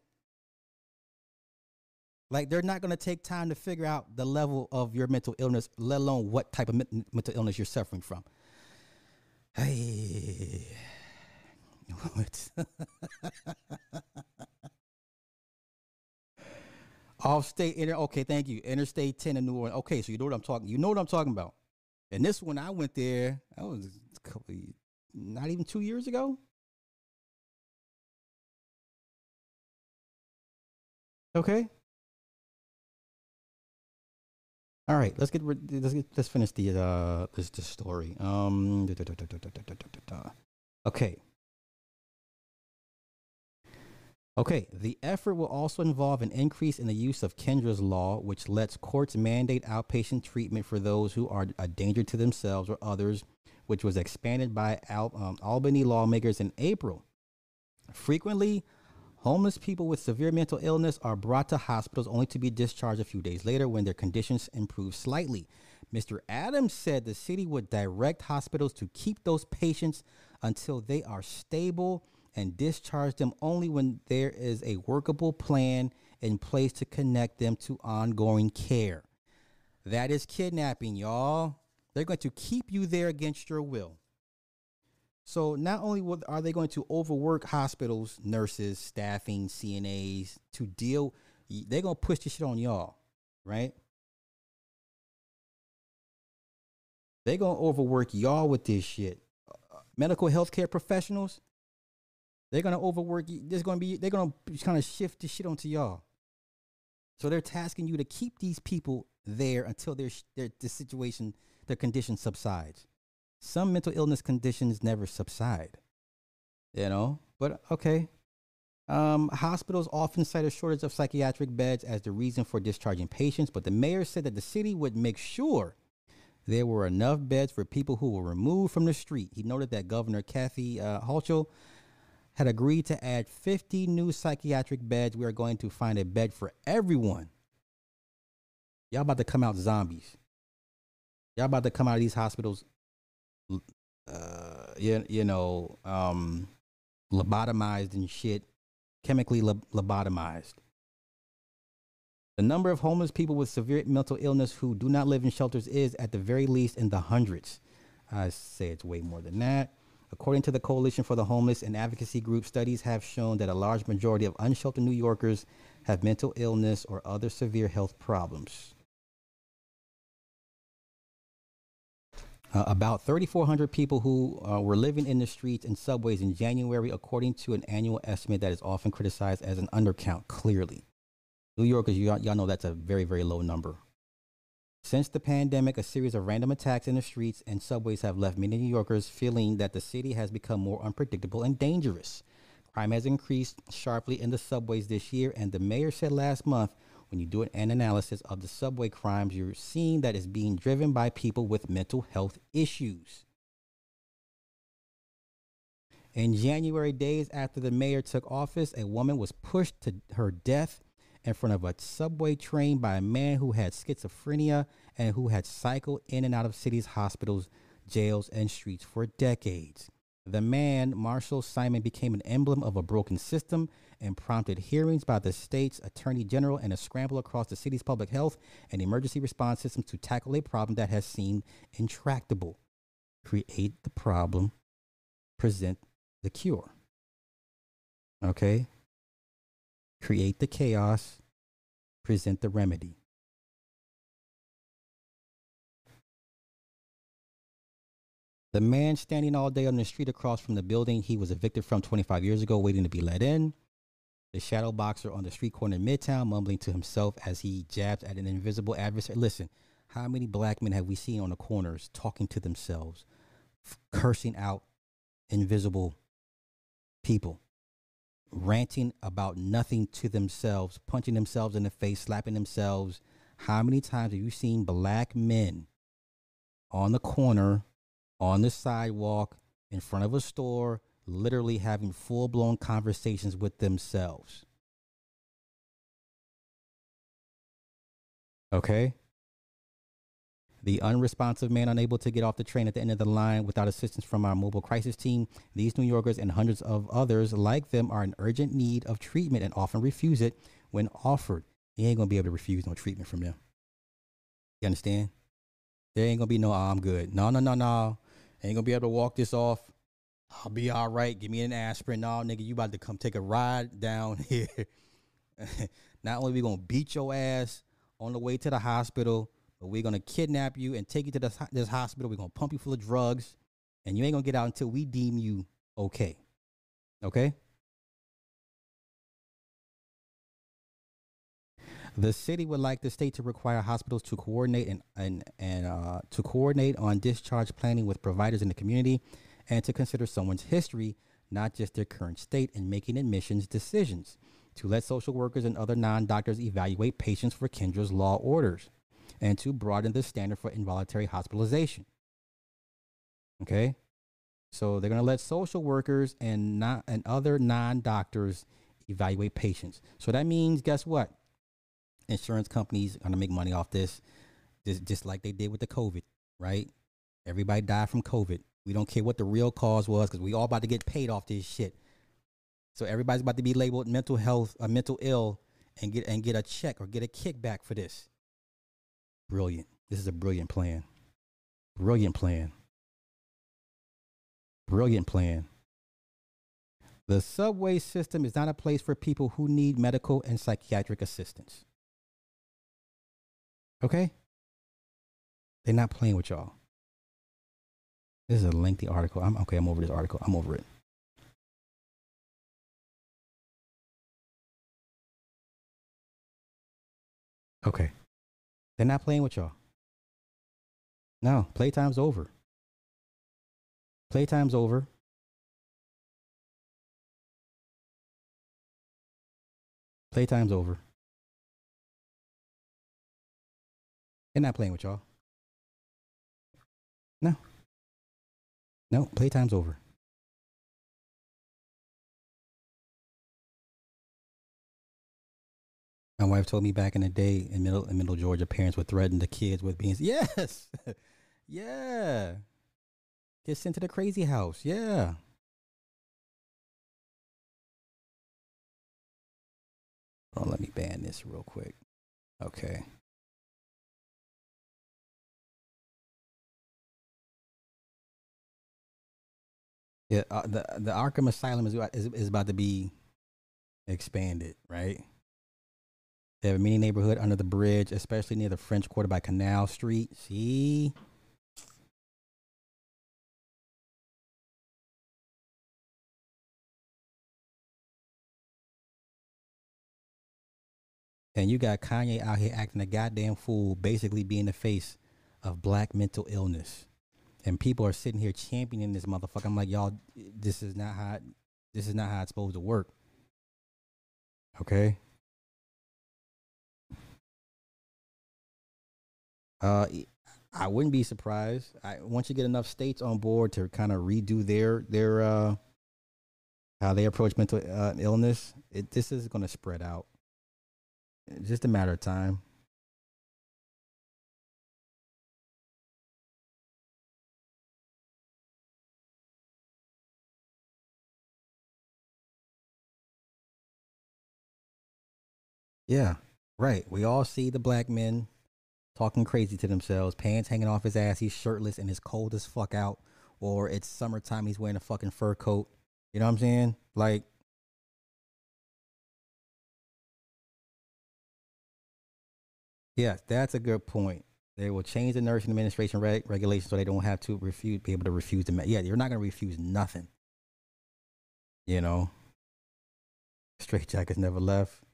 Like they're not going to take time to figure out the level of your mental illness, let alone what type of mental illness you're suffering from. Hey. What? Off state inter okay, thank you. Interstate 10 in New Orleans. Okay, so you know what I'm talking. You know what I'm talking about. And this one I went there, that was a couple not even two years ago. Okay. All right, let's get let's get let's finish the uh this the story. Um, okay. Okay, the effort will also involve an increase in the use of Kendra's law, which lets courts mandate outpatient treatment for those who are a danger to themselves or others, which was expanded by Al- um, Albany lawmakers in April. Frequently, Homeless people with severe mental illness are brought to hospitals only to be discharged a few days later when their conditions improve slightly. Mr. Adams said the city would direct hospitals to keep those patients until they are stable and discharge them only when there is a workable plan in place to connect them to ongoing care. That is kidnapping, y'all. They're going to keep you there against your will. So not only are they going to overwork hospitals, nurses, staffing, CNAs to deal, they're going to push this shit on y'all, right? They're going to overwork y'all with this shit. Uh, medical healthcare professionals, they're going to overwork. There's to be, they're going to kind of shift this shit onto y'all. So they're tasking you to keep these people there until their, their the situation, their condition subsides. Some mental illness conditions never subside, you know. But okay, um, hospitals often cite a shortage of psychiatric beds as the reason for discharging patients, but the mayor said that the city would make sure there were enough beds for people who were removed from the street. He noted that Governor Kathy uh, Hochul had agreed to add 50 new psychiatric beds. We are going to find a bed for everyone. Y'all about to come out zombies. Y'all about to come out of these hospitals uh, you, you know, um, lobotomized and shit, chemically lobotomized. The number of homeless people with severe mental illness who do not live in shelters is, at the very least, in the hundreds. I say it's way more than that. According to the Coalition for the Homeless and advocacy group, studies have shown that a large majority of unsheltered New Yorkers have mental illness or other severe health problems. Uh, about 3,400 people who uh, were living in the streets and subways in January, according to an annual estimate that is often criticized as an undercount, clearly. New Yorkers, y'all, y'all know that's a very, very low number. Since the pandemic, a series of random attacks in the streets and subways have left many New Yorkers feeling that the city has become more unpredictable and dangerous. Crime has increased sharply in the subways this year, and the mayor said last month when you do an analysis of the subway crimes, you're seeing that it's being driven by people with mental health issues. In January, days after the mayor took office, a woman was pushed to her death in front of a subway train by a man who had schizophrenia and who had cycled in and out of cities, hospitals, jails, and streets for decades. The man, Martial Simon, became an emblem of a broken system and prompted hearings by the state's attorney general and a scramble across the city's public health and emergency response systems to tackle a problem that has seemed intractable. Create the problem, present the cure. Okay? Create the chaos, present the remedy. The man standing all day on the street across from the building he was evicted from 25 years ago, waiting to be let in. The shadow boxer on the street corner in Midtown, mumbling to himself as he jabs at an invisible adversary. Listen, how many black men have we seen on the corners talking to themselves, f- cursing out invisible people, ranting about nothing to themselves, punching themselves in the face, slapping themselves? How many times have you seen black men on the corner on the sidewalk in front of a store, literally having full blown conversations with themselves. Okay? The unresponsive man unable to get off the train at the end of the line without assistance from our mobile crisis team. These New Yorkers and hundreds of others like them are in urgent need of treatment and often refuse it when offered. You ain't gonna be able to refuse no treatment from them. You understand? There ain't gonna be no, oh, I'm good. No, no, no, no. Ain't gonna be able to walk this off. I'll be all right. Give me an aspirin. No, nigga, you about to come take a ride down here. Not only we gonna beat your ass on the way to the hospital, but we're gonna kidnap you and take you to this, this hospital. We're gonna pump you full of drugs, and you ain't gonna get out until we deem you okay. Okay. The city would like the state to require hospitals to coordinate and and, and uh, to coordinate on discharge planning with providers in the community, and to consider someone's history, not just their current state, in making admissions decisions. To let social workers and other non-doctors evaluate patients for Kendra's law orders, and to broaden the standard for involuntary hospitalization. Okay, so they're going to let social workers and not and other non-doctors evaluate patients. So that means, guess what? Insurance companies are gonna make money off this, just just like they did with the COVID, right? Everybody died from COVID. We don't care what the real cause was because we all about to get paid off this shit. So everybody's about to be labeled mental health, a uh, mental ill, and get and get a check or get a kickback for this. Brilliant. This is a brilliant plan. Brilliant plan. Brilliant plan. The subway system is not a place for people who need medical and psychiatric assistance. Okay? They're not playing with y'all. This is a lengthy article. I'm okay, I'm over this article. I'm over it. Okay. They're not playing with y'all. No, playtime's over. Playtime's over. Playtime's over. They're not playing with y'all. No. No, playtime's over. My wife told me back in the day in middle in middle Georgia, parents would threaten the kids with being yes, yeah, get sent to the crazy house, yeah. Oh, let me ban this real quick. Okay. Yeah, uh, the the Arkham Asylum is, is is about to be expanded, right? They have a mini neighborhood under the bridge, especially near the French Quarter by Canal Street. See? And you got Kanye out here acting a goddamn fool, basically being the face of black mental illness. And people are sitting here championing this motherfucker. I'm like, y'all, this is not how this is not how it's supposed to work. Okay? Uh, I wouldn't be surprised. I once you get enough states on board to kind of redo their their uh how they approach mental uh, illness, it this is going to spread out. It's just a matter of time. Yeah, right. We all see the black men talking crazy to themselves, pants hanging off his ass, he's shirtless and it's cold as fuck out, or it's summertime, he's wearing a fucking fur coat. You know what I'm saying? Like, yeah, that's a good point. They will change the nursing administration reg- regulations so they don't have to refuse, be able to refuse the. yeah, you're not going to refuse nothing. You know, straight jackets never left.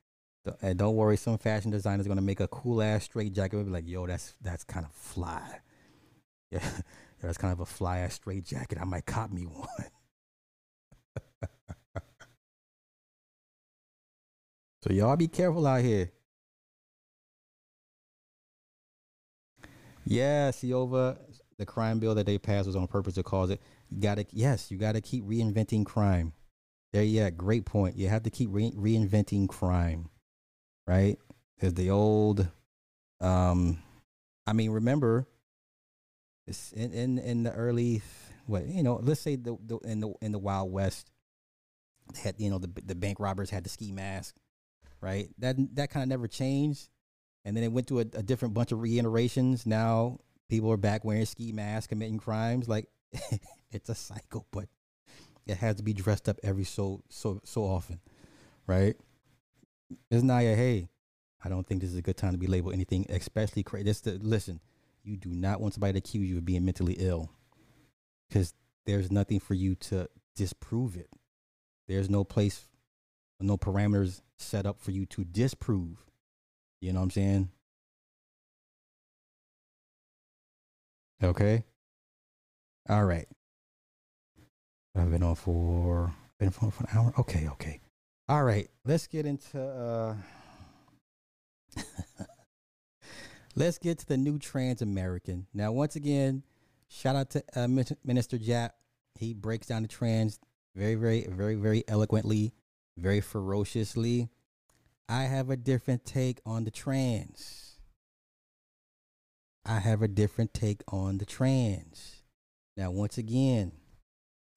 And don't worry, some fashion designer is gonna make a cool ass straight jacket. We'll be like, yo, that's that's kind of fly. Yeah, that's kind of a fly ass straight jacket. I might cop me one. so y'all be careful out here. Yeah, see over the crime bill that they passed was on purpose to cause it. You gotta yes, you gotta keep reinventing crime. There, yeah, great point. You have to keep re- reinventing crime right? Is the old, um, I mean, remember, it's in, in in the early, what you know, let's say the, the in the in the Wild West, they had you know the the bank robbers had the ski mask, right? That that kind of never changed, and then it went to a, a different bunch of reiterations. Now people are back wearing ski masks, committing crimes. Like it's a cycle, but it has to be dressed up every so so so often, right? Ms. Naya, hey, I don't think this is a good time to be labeled anything, especially crazy. This, listen, you do not want somebody to accuse you of being mentally ill because there's nothing for you to disprove it. There's no place, no parameters set up for you to disprove. You know what I'm saying? Okay. All right. I've been on for been on for an hour. Okay, okay. All right, let's get into uh let's get to the new trans American. Now, once again, shout out to uh, Minister Jap. He breaks down the trans very, very, very, very eloquently, very ferociously. I have a different take on the trans. I have a different take on the trans. Now, once again,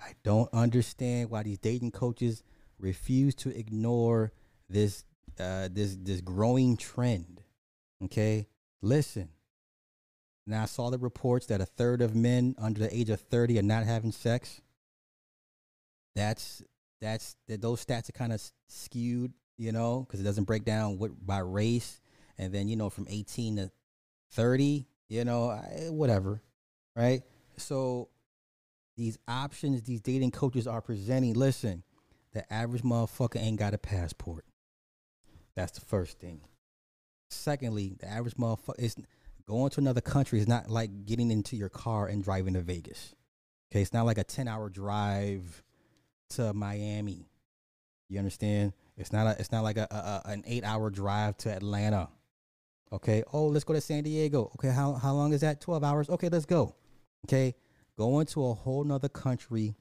I don't understand why these dating coaches refuse to ignore this uh, this this growing trend. Okay, listen. Now I saw the reports that a third of men under the age of 30 are not having sex. That's that's that those stats are kind of skewed, you know, because it doesn't break down what by race, and then you know from 18 to 30, you know, I- whatever, right? So these options these dating coaches are presenting. Listen, the average motherfucker ain't got a passport. That's the first thing. Secondly, the average motherfucker is going to another country is not like getting into your car and driving to Vegas. Okay, it's not like a 10 hour drive to Miami. You understand? It's not a, it's not like a, a, a- an 8 hour drive to Atlanta. Okay? Oh, let's go to San Diego. Okay, how how long is that? 12 hours. Okay, let's go. Okay? Going to a whole nother country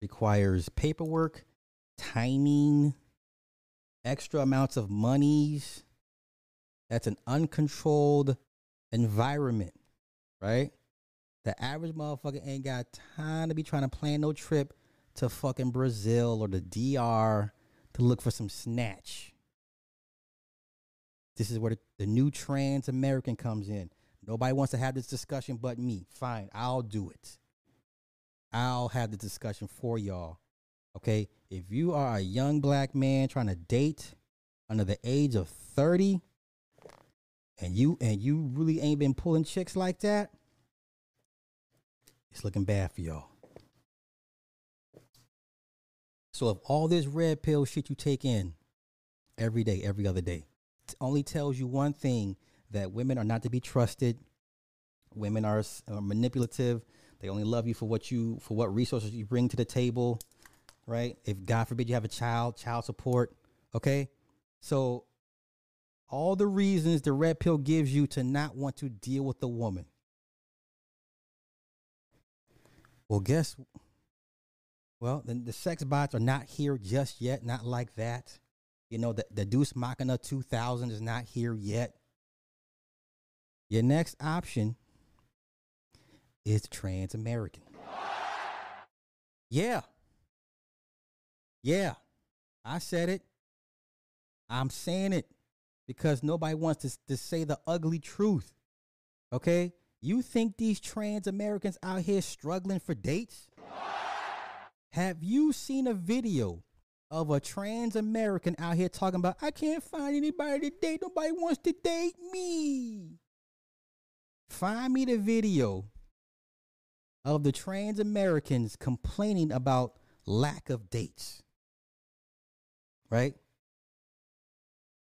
requires paperwork, timing, extra amounts of monies. That's an uncontrolled environment, right? The average motherfucker ain't got time to be trying to plan no trip to fucking Brazil or the DR to look for some snatch. This is where the, the new trans American comes in. Nobody wants to have this discussion but me. Fine, I'll do it. I'll have the discussion for y'all. Okay? If you are a young black man trying to date under the age of 30 and you and you really ain't been pulling chicks like that, it's looking bad for y'all. So if all this red pill shit you take in every day, every other day, only tells you one thing that women are not to be trusted. Women are, are manipulative. They only love you for what you for what resources you bring to the table, right? If God forbid you have a child, child support, okay? So all the reasons the red pill gives you to not want to deal with the woman. Well, guess well, then the sex bots are not here just yet, not like that. You know, the, the Deuce Machina 2000 is not here yet. Your next option is trans American. Yeah. Yeah. I said it. I'm saying it because nobody wants to, to say the ugly truth. Okay? You think these trans Americans out here struggling for dates? Have you seen a video of a trans American out here talking about, I can't find anybody to date, nobody wants to date me? Find me the video of the trans Americans complaining about lack of dates. Right?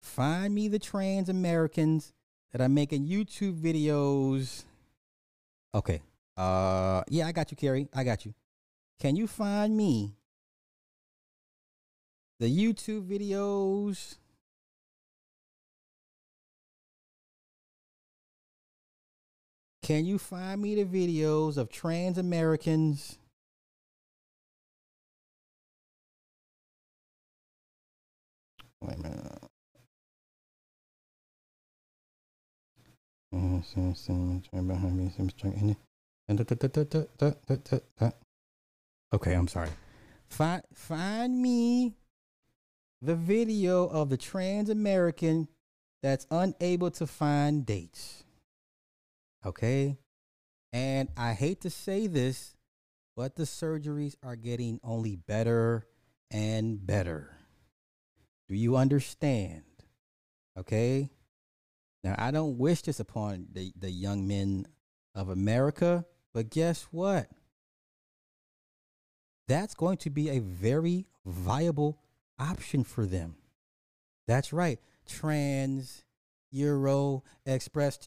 Find me the trans Americans that are making YouTube videos. Okay. Uh yeah, I got you, Carrie. I got you. Can you find me the YouTube videos? Can you find me the videos of trans Americans da- da- da. Okay, I'm sorry. Find find me the video of the trans American that's unable to find dates. Okay? And I hate to say this, but the surgeries are getting only better and better. Do you understand? Okay? Now, I don't wish this upon the, the young men of America, but guess what? That's going to be a very viable option for them. That's right. Trans, Euro, Express.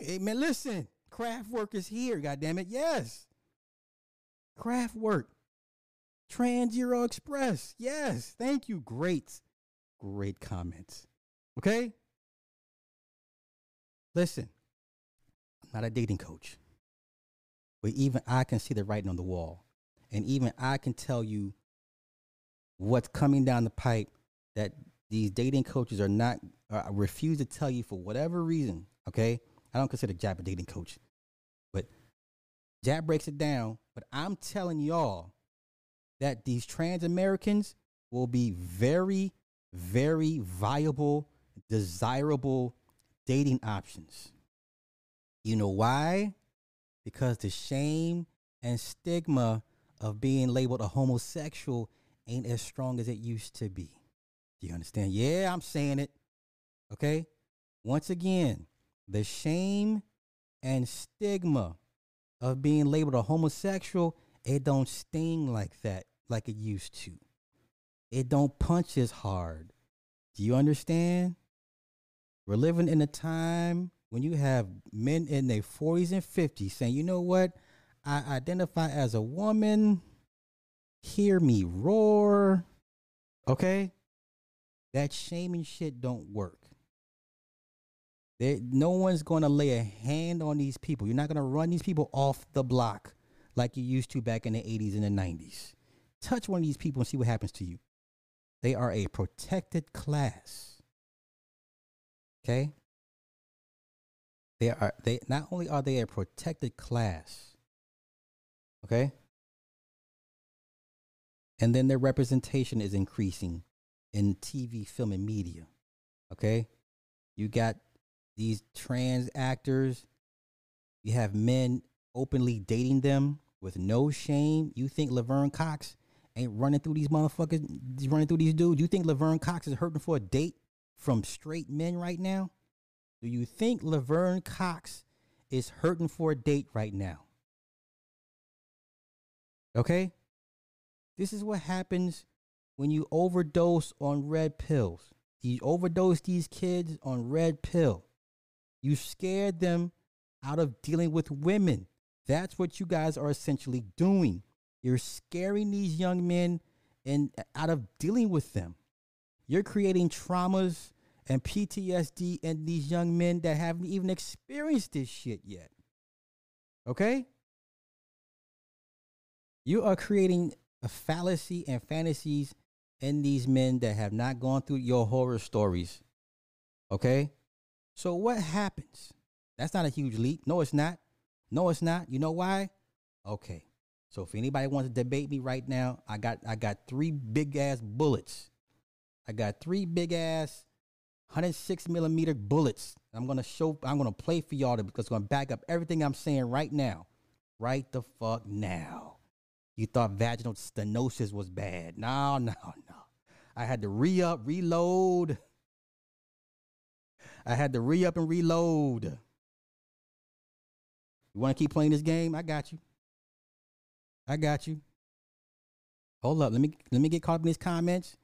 Hey, man, listen. Kraftwerk is here, goddammit. Yes. Kraftwerk. Trans Euro Express. Yes. Thank you. Great. Great comments. Okay? Listen, I'm not a dating coach, but even I can see the writing on the wall. And even I can tell you what's coming down the pipe that these dating coaches are not, uh, refuse to tell you for whatever reason. Okay? I don't consider Jab a dating coach, Jab breaks it down. But I'm telling y'all that these trans Americans will be very very viable, desirable dating options. You know why? Because the shame and stigma of being labeled a homosexual ain't as strong as it used to be. Do you understand? Yeah, I'm saying it. Okay? Once again, the shame and stigma of being labeled a homosexual, it don't sting like that like it used to. It don't punch as hard. Do you understand? We're living in a time when you have men in their 40s and 50s saying, you know what? I identify as a woman. Hear me roar. Okay? That shaming shit don't work. There, no one's going to lay a hand on these people. You're not going to run these people off the block like you used to back in the 80s and the 90s. Touch one of these people and see what happens to you. They are a protected class. Okay? They are they not only are they a protected class, okay? And then their representation is increasing in TV, film, and media. Okay? You got these trans actors, you have men openly dating them with no shame. You think Laverne Cox ain't running through these motherfuckers, running through these dudes? You think Laverne Cox is hurting for a date from straight men right now? Do you think Laverne Cox is hurting for a date right now? Okay? This is what happens when you overdose on red pills. You overdose these kids on red pill. You scared them out of dealing with women. That's what you guys are essentially doing. You're scaring these young men and uh, out of dealing with them. You're creating traumas and PTSD in these young men that haven't even experienced this shit yet. Okay? You are creating a fallacy and fantasies in these men that have not gone through your horror stories. Okay? So what happens? That's not a huge leap. No, it's not. No, it's not. You know why? Okay. So if anybody wants to debate me right now, I got I got three big ass bullets. I got three big ass 106 millimeter bullets. I'm gonna show. I'm gonna play for y'all because it's gonna back up everything I'm saying right now. Right the fuck now. You thought vaginal stenosis was bad? No, no, no. I had to re up, reload. I had to re up and reload. You want to keep playing this game? I got you. I got you. Hold up. Let me let me get caught up in these comments.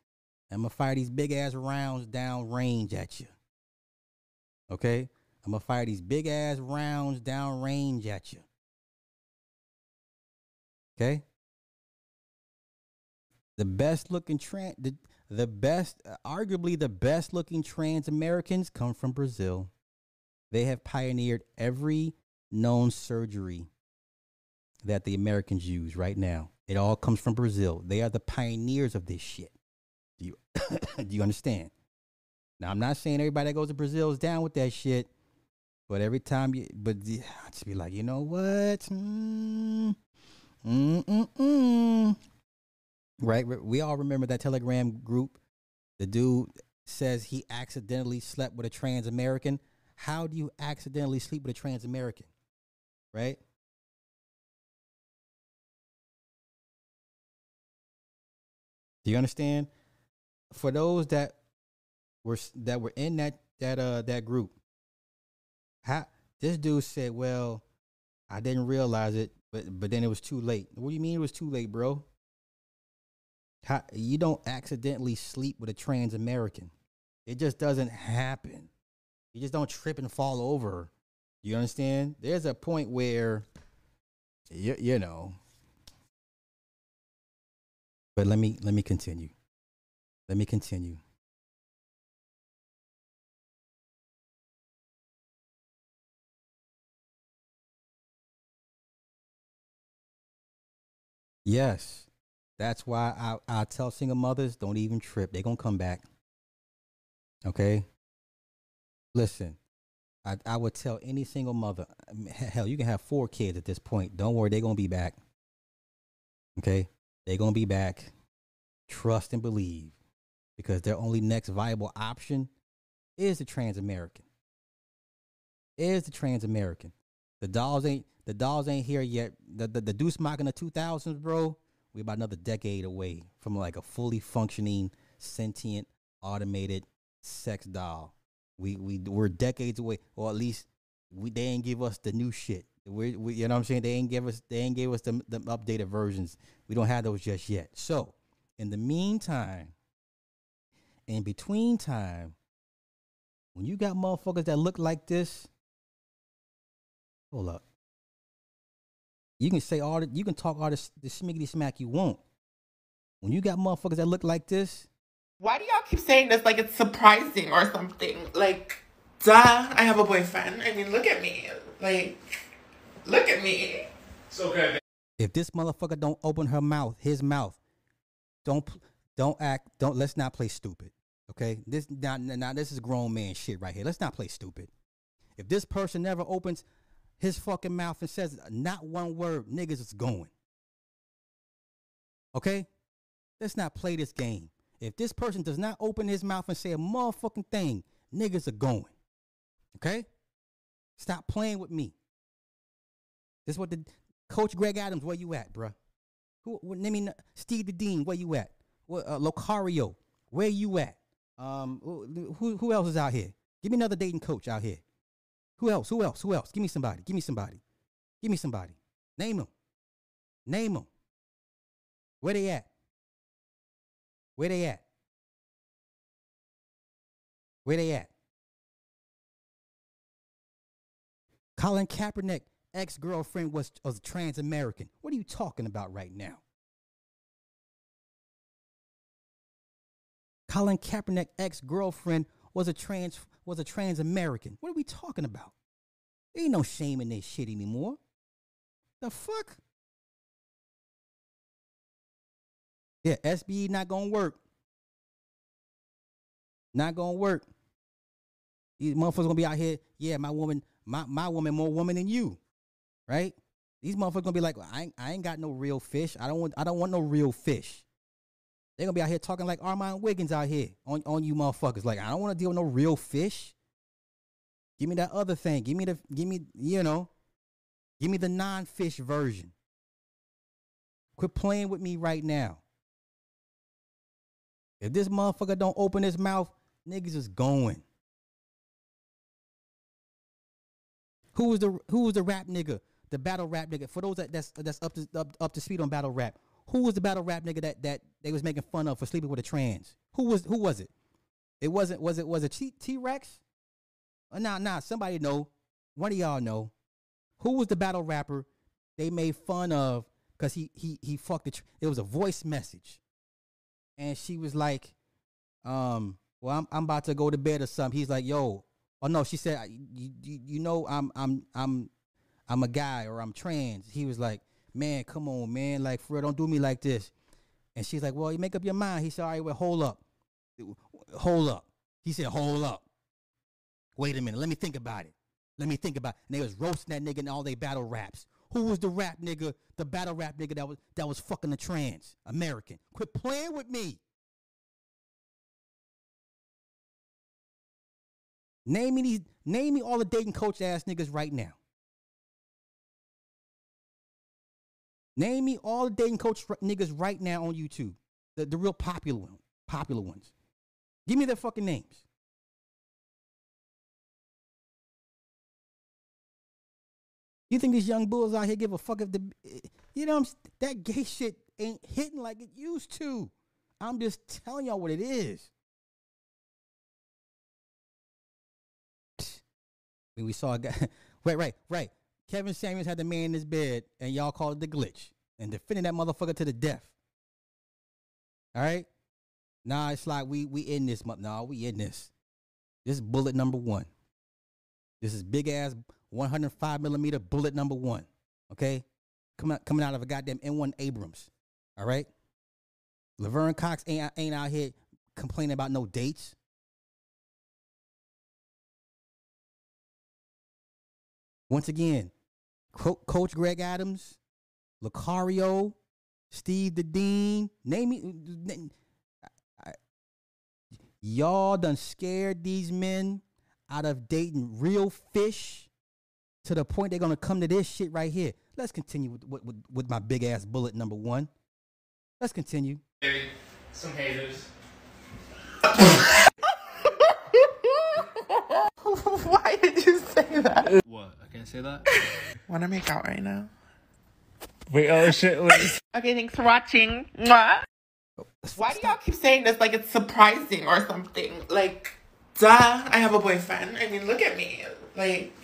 I'm gonna fire these big ass rounds down range at you. Okay? I'm gonna fire these big ass rounds down range at you. Okay? The best looking trans the, the best arguably the best looking trans Americans come from Brazil. They have pioneered every known surgery that the Americans use right now. It all comes from Brazil. They are the pioneers of this shit. Do you do you understand? Now I'm not saying everybody that goes to Brazil is down with that shit, but every time you, but the, just be like, you know what? Mm, mm, mm, mm. Right? We- all remember that Telegram group. The dude says he accidentally slept with a trans American. How do you accidentally sleep with a trans American? Right? Do you understand? For those that were that were in that that uh that group, how this dude said, "Well, I didn't realize it, but but then it was too late." What do you mean it was too late, bro? How, you don't accidentally sleep with a trans American. It just doesn't happen. You just don't trip and fall over. You understand? There's a point where you, you know. But let me let me continue. Let me continue. Yes. That's why I, I tell single mothers don't even trip. They're going to come back. Okay? Listen, I, I would tell any single mother, hell, you can have four kids at this point. Don't worry, they're going to be back. Okay? They're going to be back. Trust and believe. because their only next viable option is the trans American. Is the trans American. The dolls ain't the dolls ain't here yet. The the, the Deuce Mock in the two thousands, bro. We about another decade away from like a fully functioning, sentient, automated sex doll. We we we're decades away, or at least we they ain't give us the new shit. We, we you know what I'm saying? They ain't give us they ain't give us the the updated versions. We don't have those just yet. So in the meantime, in between time, when you got motherfuckers that look like this, hold up. You can say all the, you can talk all this the smiggity smack you want. When you got motherfuckers that look like this, Why do y'all keep saying this like it's surprising or something? Like, duh, I have a boyfriend. I mean, look at me. Like, look at me. It's okay. if this motherfucker don't open her mouth, his mouth, don't don't act, don't let's not play stupid. Okay? This now, now this is grown man shit right here. Let's not play stupid. If this person never opens his fucking mouth and says not one word, niggas is going. Okay? Let's not play this game. If this person does not open his mouth and say a motherfucking thing, niggas are going. Okay? Stop playing with me. This is what the Coach Greg Adams, where you at, bruh? Who? wh- Name me Steve the Dean, where you at? What, uh, Lucario, where you at? Um, who who else is out here? Give me another dating coach out here. Who else? Who else? Who else? Give me somebody. Give me somebody. Give me somebody. Name them. Name them. Where they at? Where they at? Where they at? Colin Kaepernick ex girlfriend was was trans American. What are you talking about right now? Colin Kaepernick ex girlfriend was a trans was a trans American. What are we talking about? Ain't no shame in this shit anymore. The fuck? Yeah, SBE not gonna work. Not gonna work. These motherfuckers gonna be out here. Yeah, my woman, my, my woman more woman than you, right? These motherfuckers gonna be like, I ain't, I ain't got no real fish. I don't want I don't want no real fish. They gonna be out here talking like Armand Wiggins out here on, on you motherfuckers. Like I don't want to deal with no real fish. Give me that other thing. Give me the give me you know, give me the non-fish version. Quit playing with me right now. If this motherfucker don't open his mouth, niggas is going. Who was the who was the rap nigga? The battle rap nigga. For those that, that's that's up to up, up to speed on battle rap. Who was the battle rap nigga that that they was making fun of for sleeping with a trans? Who was who was it? It wasn't was it was it T Rex? Uh, nah nah somebody know. One of y'all know. Who was the battle rapper they made fun of because he he he fucked the tr- it was a voice message. And she was like, um, well, I'm I'm about to go to bed or something. He's like, yo, oh no, she said, you, you, you know, I'm I'm I'm I'm a guy or I'm trans. He was like, man, come on, man, like for real, don't do me like this. And she's like, well, you make up your mind. He said, all right, well, hold up, hold up. He said, hold up. Wait a minute, let me think about it. Let me think about. It. And they was roasting that nigga in all they battle raps. Who was the rap nigga, the battle rap nigga that was that was fucking the trans American? Quit playing with me. Name me these, name me all the dating coach ass niggas right now. Name me all the dating coach niggas right now on YouTube. The, the real popular one, popular ones. Give me their fucking names. You think these young bulls out here give a fuck if the eh, you know that gay shit ain't hitting like it used to. I'm just telling y'all what it is. I mean, we saw a guy. Right, right, right. Kevin Samuels had the man in his bed, and y'all called it the glitch, and defending that motherfucker to the death. All right. Nah, it's like we we in this. Nah, we in this. This is bullet number one. This is big ass 105 millimeter bullet number one. Okay, coming out, coming out of a goddamn M1 Abrams. All right. Laverne Cox ain't ain't out here complaining about no dates. Once again, Co- Coach Greg Adams, Lucario, Steve the Dean, name me. name- I- Y'all done scared these men out of dating real fish to the point they're gonna come to this shit right here. Let's continue with with, with, with my big ass bullet number one. Let's continue. Some haters. Why did you say that? What? I say that? Want to make out right now? Wait, oh shit, wait. Okay, thanks for watching. Mwah. Why do y'all keep saying this like it's surprising or something? Like, duh, I have a boyfriend. I mean, look at me. Like,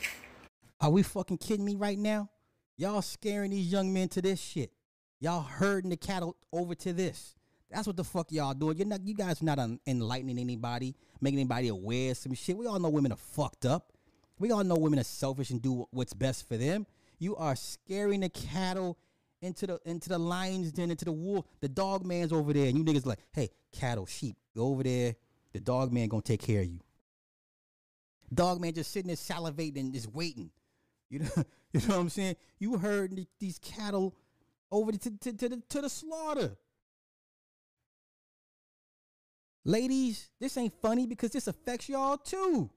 Are we fucking kidding me right now? Y'all scaring these young men to this shit. Y'all herding the cattle over to this. That's what the fuck y'all doing. You're not. You guys are not enlightening anybody, making anybody aware of some shit. We all know women are fucked up. We all know women are selfish and do what's best for them. You are scaring the cattle into the into the lions den, into the wolf. The dog man's over there, and you niggas like, hey, cattle, sheep, go over there. The dog man gonna take care of you. Dog man just sitting there salivating and just waiting. You know, you know what I'm saying? You heard the- these cattle over to, to, to, the, to the slaughter. Ladies, this ain't funny because this affects y'all too.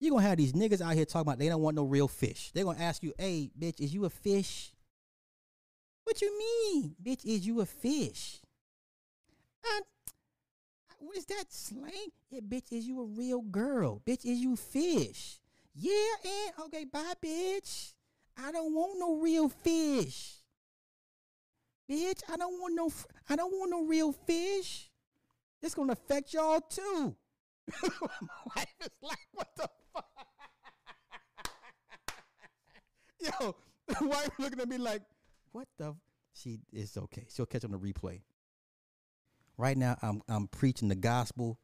You going to have these niggas out here talking about they don't want no real fish. they going to ask you, hey, bitch, is you a fish? What you mean, bitch, is you a fish? Uh, what is that slang? Yeah, bitch, is you a real girl? Bitch, is you fish? Yeah, and okay, bye, bitch. I don't want no real fish. Bitch, I don't want no I don't want no real fish. It's gonna affect y'all too. My wife is like, what the fuck? Yo, the wife looking at me like, what the? f-" She is okay. She'll catch on the replay. Right now, I'm I'm preaching the gospel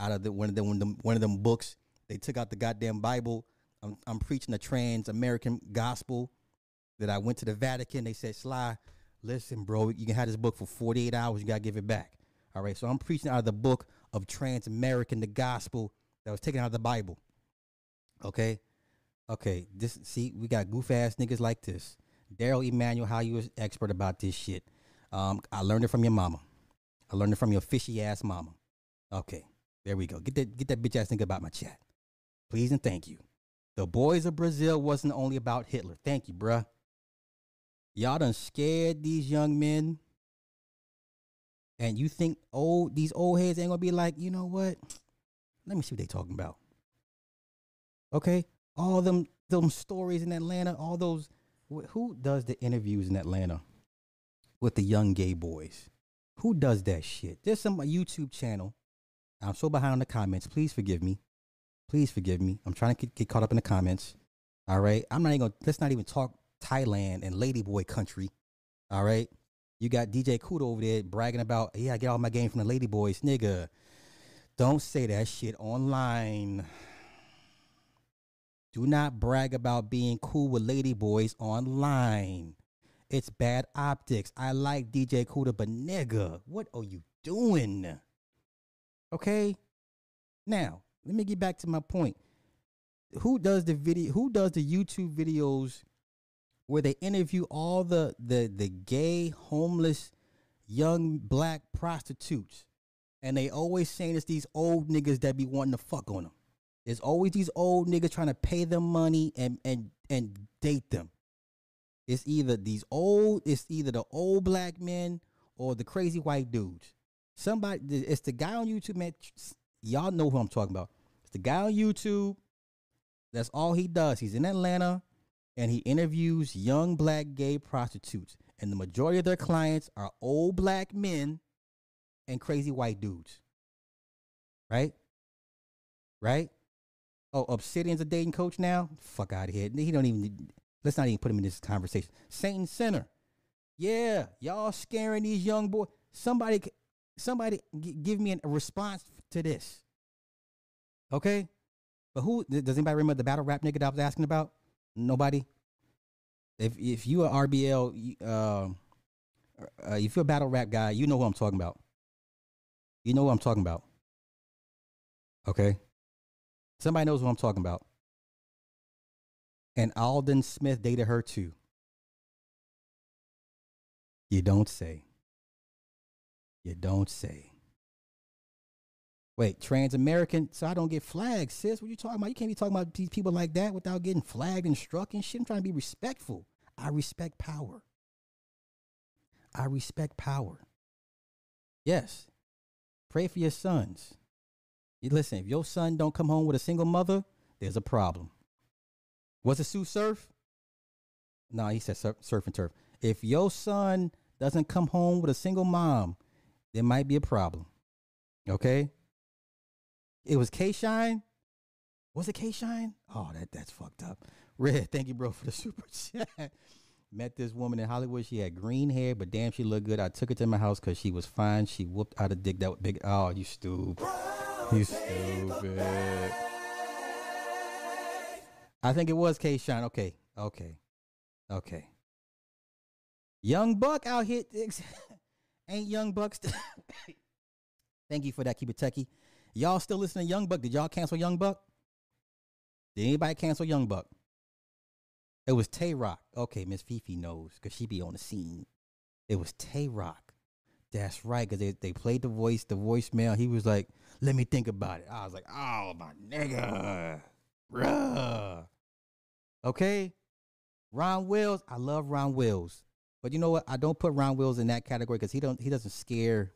out of the one of them one of them, one of them books. They took out the goddamn Bible. I'm I'm preaching the trans American gospel. That I went to the Vatican. They said, Sly, listen, bro, you can have this book for 48 hours. You gotta give it back. All right. So I'm preaching out of the book of trans American, the gospel that was taken out of the Bible. Okay. Okay. This see, we got goof ass niggas like this. Daryl Emanuel, how you expert about this shit. Um, I learned it from your mama. I learned it from your fishy ass mama. Okay, there we go. Get that get that bitch ass nigga about my chat. Please and thank you. The boys of Brazil wasn't only about Hitler. Thank you, bruh. Y'all done scared these young men. And you think old these old heads ain't gonna be like, you know what? Let me see what they talking about. Okay? All them them stories in Atlanta, all those who does the interviews in Atlanta with the young gay boys? Who does that shit? There's some YouTube channel. I'm so behind on the comments. Please forgive me. Please forgive me. I'm trying to get, get caught up in the comments. All right. I'm not even gonna let's not even talk Thailand and Ladyboy country. All right. You got DJ Kudo over there bragging about, yeah, I get all my game from the Ladyboys. Nigga, don't say that shit online. Do not brag about being cool with Ladyboys online. It's bad optics. I like DJ Kuda, but nigga, what are you doing? Okay? Now, let me get back to my point. Who does the video who does the YouTube videos where they interview all the the the gay homeless young black prostitutes and they always saying it's these old niggas that be wanting to fuck on them. There's always these old niggas trying to pay them money and and and date them. It's either these old, it's either the old black men or the crazy white dudes. Somebody, it's the guy on YouTube, man. Y'all know who I'm talking about. It's the guy on YouTube. That's all he does. He's in Atlanta and he interviews young black gay prostitutes. And the majority of their clients are old black men and crazy white dudes. Right? Right? Oh, Obsidian's a dating coach now? Fuck out of here. He don't even let's not even put him in this conversation. Satan Center. Yeah, y'all scaring these young boys. Somebody somebody give me a response to this. Okay? But who does anybody remember the battle rap nigga that I was asking about? Nobody. If if you are RBL, you, um, uh, if you're a battle rap guy, you know who I'm talking about. You know who I'm talking about. Okay. Somebody knows what I'm talking about. And Aldon Smith dated her too. You don't say. You don't say. Wait, trans American, so I don't get flagged, sis. What you talking about? You can't be talking about these people like that without getting flagged and struck and shit. I'm trying to be respectful. I respect power. I respect power. Yes. Pray for your sons. Listen, if your son don't come home with a single mother, there's a problem. Was it Tsu Surf? No, he said surf, surf and turf. If your son doesn't come home with a single mom, there might be a problem. Okay? It was K Shine. Was it K Shine? Oh, that that's fucked up. Red, thank you, bro, for the super chat. Met this woman in Hollywood. She had green hair, but damn, she looked good. I took her to my house because she was fine. She whooped out a dick that was big. Oh, you stupid. You stupid. I think it was K Shine. Okay, okay, okay. Young Buck out here. Ain't Young Buck? Thank you for that. Keep it techie. Y'all still listening to Young Buck? Did y'all cancel Young Buck? Did anybody cancel Young Buck? It was Tay Rock. Okay, Miss Fifi knows because she be on the scene. It was Tay Rock. That's right, because they, they played the voice, the voicemail. He was like, let me think about it. I was like, oh, my nigga. Bruh. Okay? Ron Wills, I love Ron Wills. But you know what? I don't put Ron Wills in that category because he don't he doesn't scare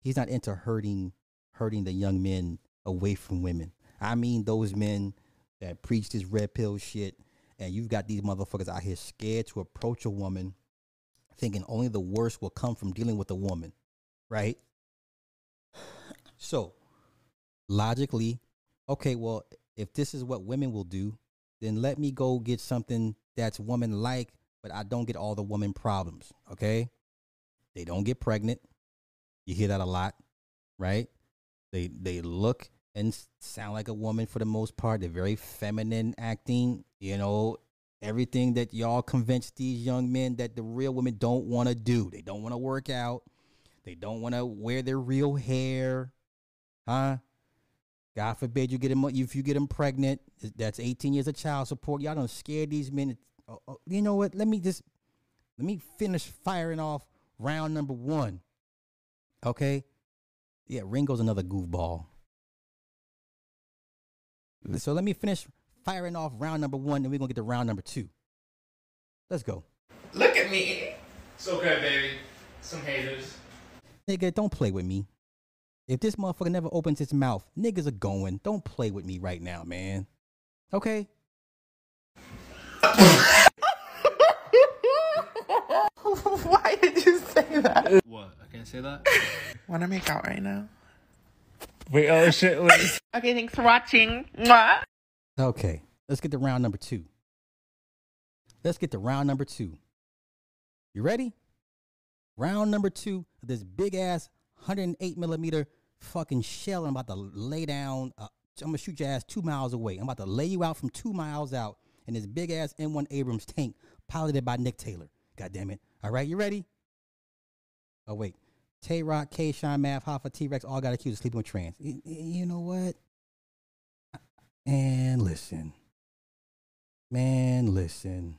he's not into hurting hurting the young men away from women. I mean those men that preach this red pill shit and you've got these motherfuckers out here scared to approach a woman thinking only the worst will come from dealing with a woman, right? So, logically, okay, well, if this is what women will do, then let me go get something that's woman like, but I don't get all the woman problems, okay? They don't get pregnant. You hear that a lot, right? They they look and sound like a woman for the most part. They're very feminine acting, you know, everything that y'all convince these young men that the real women don't want to do. They don't want to work out. They don't want to wear their real hair. Huh? God forbid you get them if you get them pregnant. That's 18 years of child support. Y'all don't scare these men. Oh, oh, you know what? Let me just let me finish firing off round number one. Okay. Yeah, Ringo's another goofball. So let me finish firing off round number one, and we're gonna get to round number two. Let's go. Look at me. It's okay, baby. Some haters. Nigga, don't play with me. If this motherfucker never opens his mouth, niggas are going. Don't play with me right now, man. Okay? Why did you say that? What? I can't say that? Want to make out right now? Wait, oh shit, wait. Okay, thanks for watching. Mwah. Okay. Let's get to round number two. Let's get to round number two. You ready? Round number two of this big ass 108 millimeter fucking shell. I'm about to lay down. Uh, I'm gonna shoot your ass two miles away. I'm about to lay you out from two miles out in this big ass M1 Abrams tank piloted by Nick Taylor. God damn it. All right, you ready? Oh, wait. Tay Rock, K Shine, Math, Hoffa, T Rex all got accused of sleeping with trans. You know what? And listen. Man, listen.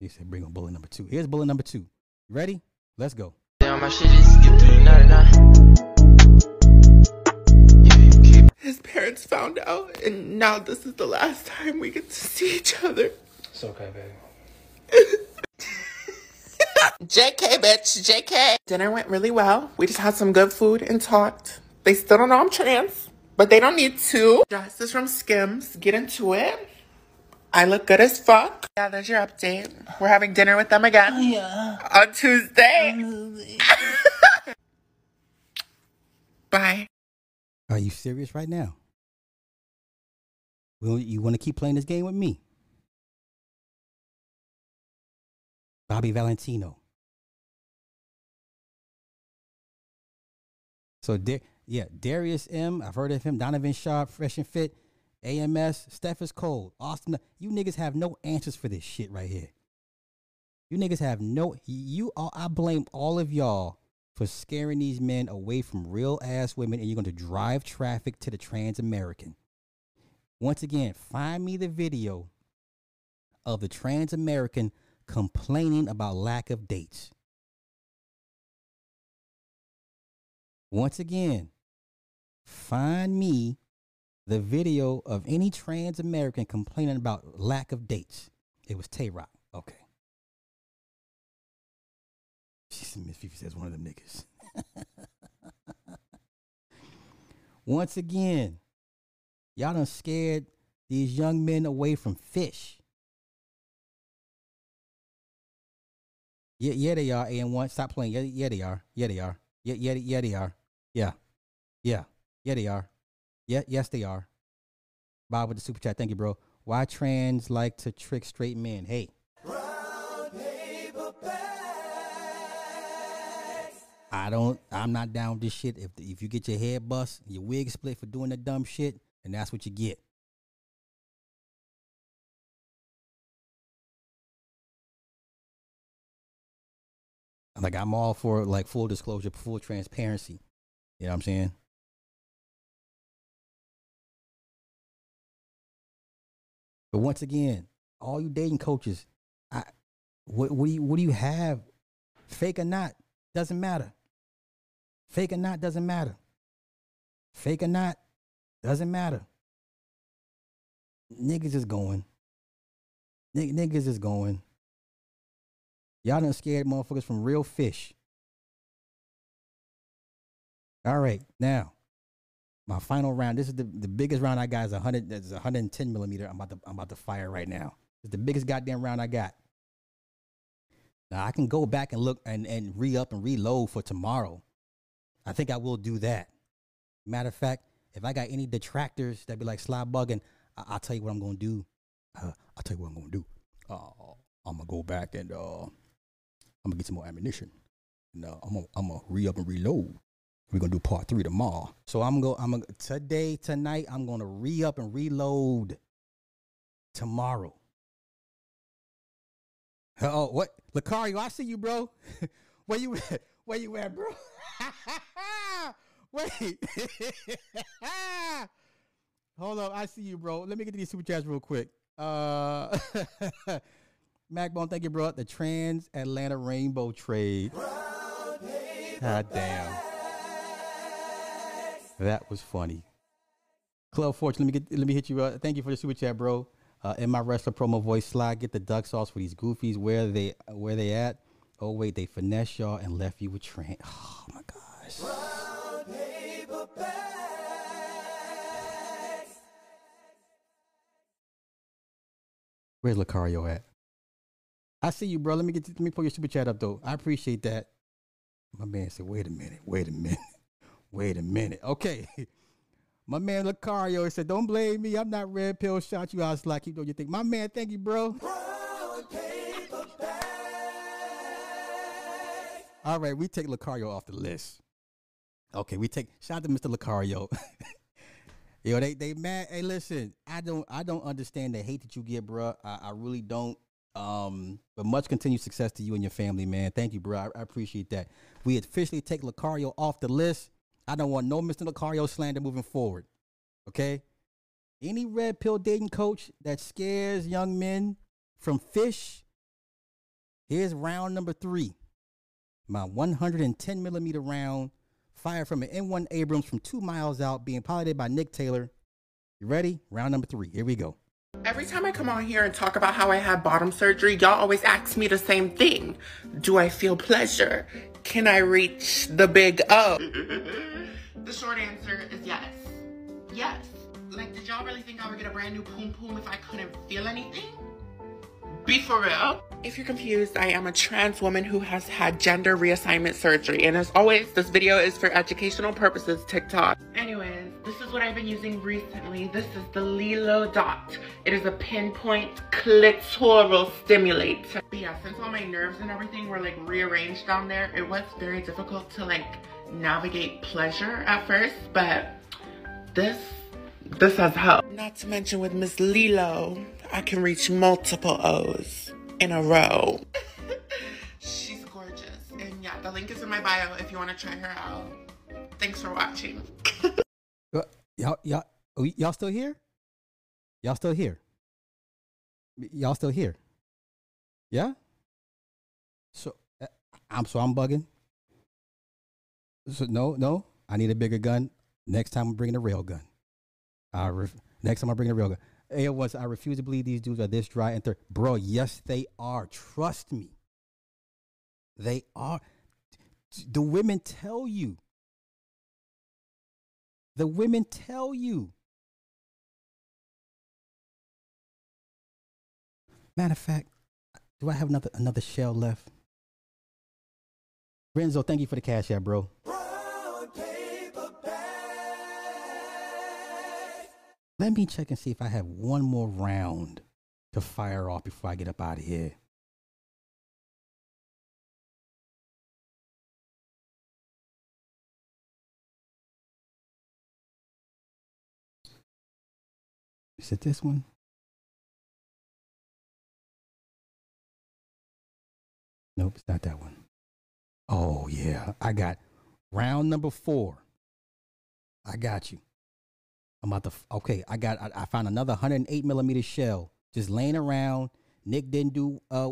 He said bring on bullet number two. Here's bullet number two. You ready? Let's go. Damn, my shit is skip through 99. His parents found out, and now this is the last time we get to see each other. It's okay, baby. JK, bitch, JK. Dinner went really well. We just had some good food and talked. They still don't know I'm trans, but they don't need to. Dress is from Skims. Get into it. I look good as fuck. Yeah, there's your update. We're having dinner with them again. Oh, yeah. On Tuesday. Bye. Are you serious right now? Well, you want to keep playing this game with me? Bobby Valentino. So, Da- yeah, Darius M. I've heard of him. Donovan Sharp, Fresh and Fit. AMS. Steph is cold. Austin. You niggas have no answers for this shit right here. You niggas have no. You. All, I blame all of y'all for scaring these men away from real ass women, and you're going to drive traffic to the trans American. Once again, find me the video of the trans American complaining about lack of dates. Once again, find me the video of any trans American complaining about lack of dates. It was Tay Rock. Okay. Miss Fifi says one of them niggas. Once again, y'all done scared these young men away from fish. Yeah, yeah, they are. And one, stop playing. Yeah, yeah, they are. Yeah, they are. Yeah, yeah, yeah, they are. Yeah, yeah, yeah, they are. Yeah, yes, they are. Bob with the super chat. Thank you, bro. Why trans like to trick straight men? Hey. I don't. I'm not down with this shit. If if you get your head bust, your wig split for doing the dumb shit, and that's what you get. Like I'm all for like full disclosure, full transparency. You know what I'm saying? But once again, all you dating coaches, I what what do you what do you have? Fake or not, doesn't matter. Fake or not doesn't matter. Fake or not doesn't matter. Niggas is going. Nig- niggas is going. Y'all done scared motherfuckers from real fish. All right, now my final round. This is the, the biggest round I got is 100. It's 110 millimeter. I'm about to I'm about to fire right now. It's the biggest goddamn round I got. Now I can go back and look and and re up and reload for tomorrow. I think I will do that. Matter of fact, if I got any detractors that be like slide bugging, I- I'll tell you what I'm gonna do. Uh, I'll tell you what I'm gonna do. Uh, I'm gonna go back and uh, I'm gonna get some more ammunition. No, I'm gonna I'm gonna re up and reload. We're gonna do part three tomorrow. So I'm gonna I'm gonna today tonight I'm gonna re up and reload tomorrow. Oh what Lucario, I see you, bro. Where you at? Where you at, bro? Wait. Hold up, I see you, bro. Let me get to these super chats real quick. Uh Macbone, thank you, bro. The Trans Atlanta Rainbow Trade. God damn. That was funny. Club Fortune, let me get let me hit you. Uh, thank you for the super chat, bro. Uh, in my wrestler promo voice slide, get the duck sauce for these goofies. Where they where they at? Oh wait, they finesse y'all and left you with Trent. Oh my gosh. Where's Lucario at? I see you, bro. Let me get let me pull your super chat up though. I appreciate that. My man said, "Wait a minute, wait a minute, wait a minute." Okay, my man Lucario said, "Don't blame me. I'm not red pill shot you out slack. Keep doing your thing." My man, thank you, bro. All right, we take Lucario off the list. Okay, we take shout out to Mr. Lucario. Yo, they they mad. Hey, listen, I don't I don't understand the hate that you get, bro. I, I really don't. Um, but much continued success to you and your family, man. Thank you, bro. I, I appreciate that. We officially take Lucario off the list. I don't want no Mr. Lucario slander moving forward. Okay. Any red pill dating coach that scares young men from fish. Here's round number three. My 110 millimeter round fired from an M1 Abrams from two miles out, being piloted by Nick Taylor. You ready? Round number three. Here we go. Every time I come on here and talk about how I had bottom surgery, y'all always ask me the same thing. Do I feel pleasure? Can I reach the big O? the short answer is yes. Yes. Like, did y'all really think I would get a brand new poom poom if I couldn't feel anything? Be for real. If you're confused, I am a trans woman who has had gender reassignment surgery. And as always, this video is for educational purposes, TikTok. Anyways, this is what I've been using recently. This is the Lelo Dot. It is a pinpoint clitoral stimulator. But yeah, since all my nerves and everything were like rearranged down there, it was very difficult to like navigate pleasure at first. But this, this has helped. Not to mention with Miss Lelo, I can reach multiple O's in a row. She's gorgeous. And yeah, the link is in my bio if you want to try her out. Thanks for watching. Y'all, y'all, oh, y- y'all still here? Y'all still here? Y'all still here? Yeah. So uh, I'm so I'm bugging. So no, no. I need a bigger gun. Next time I'm bringing a rail gun. I ref- next time I'm bringing a rail gun. Hey, it was I refuse to believe these dudes are this dry and third. Bro, yes they are. Trust me. They are. The women tell you. The women tell you. Matter of fact, do I have another another shell left? Renzo, thank you for the cash app, bro. Let me check and see if I have one more round to fire off before I get up out of here. Is it this one? Nope, it's not that one. Oh, yeah. I got round number four. I got you. I'm about to, okay, I got, I, I found another 108 millimeter shell just laying around. Nick didn't do uh,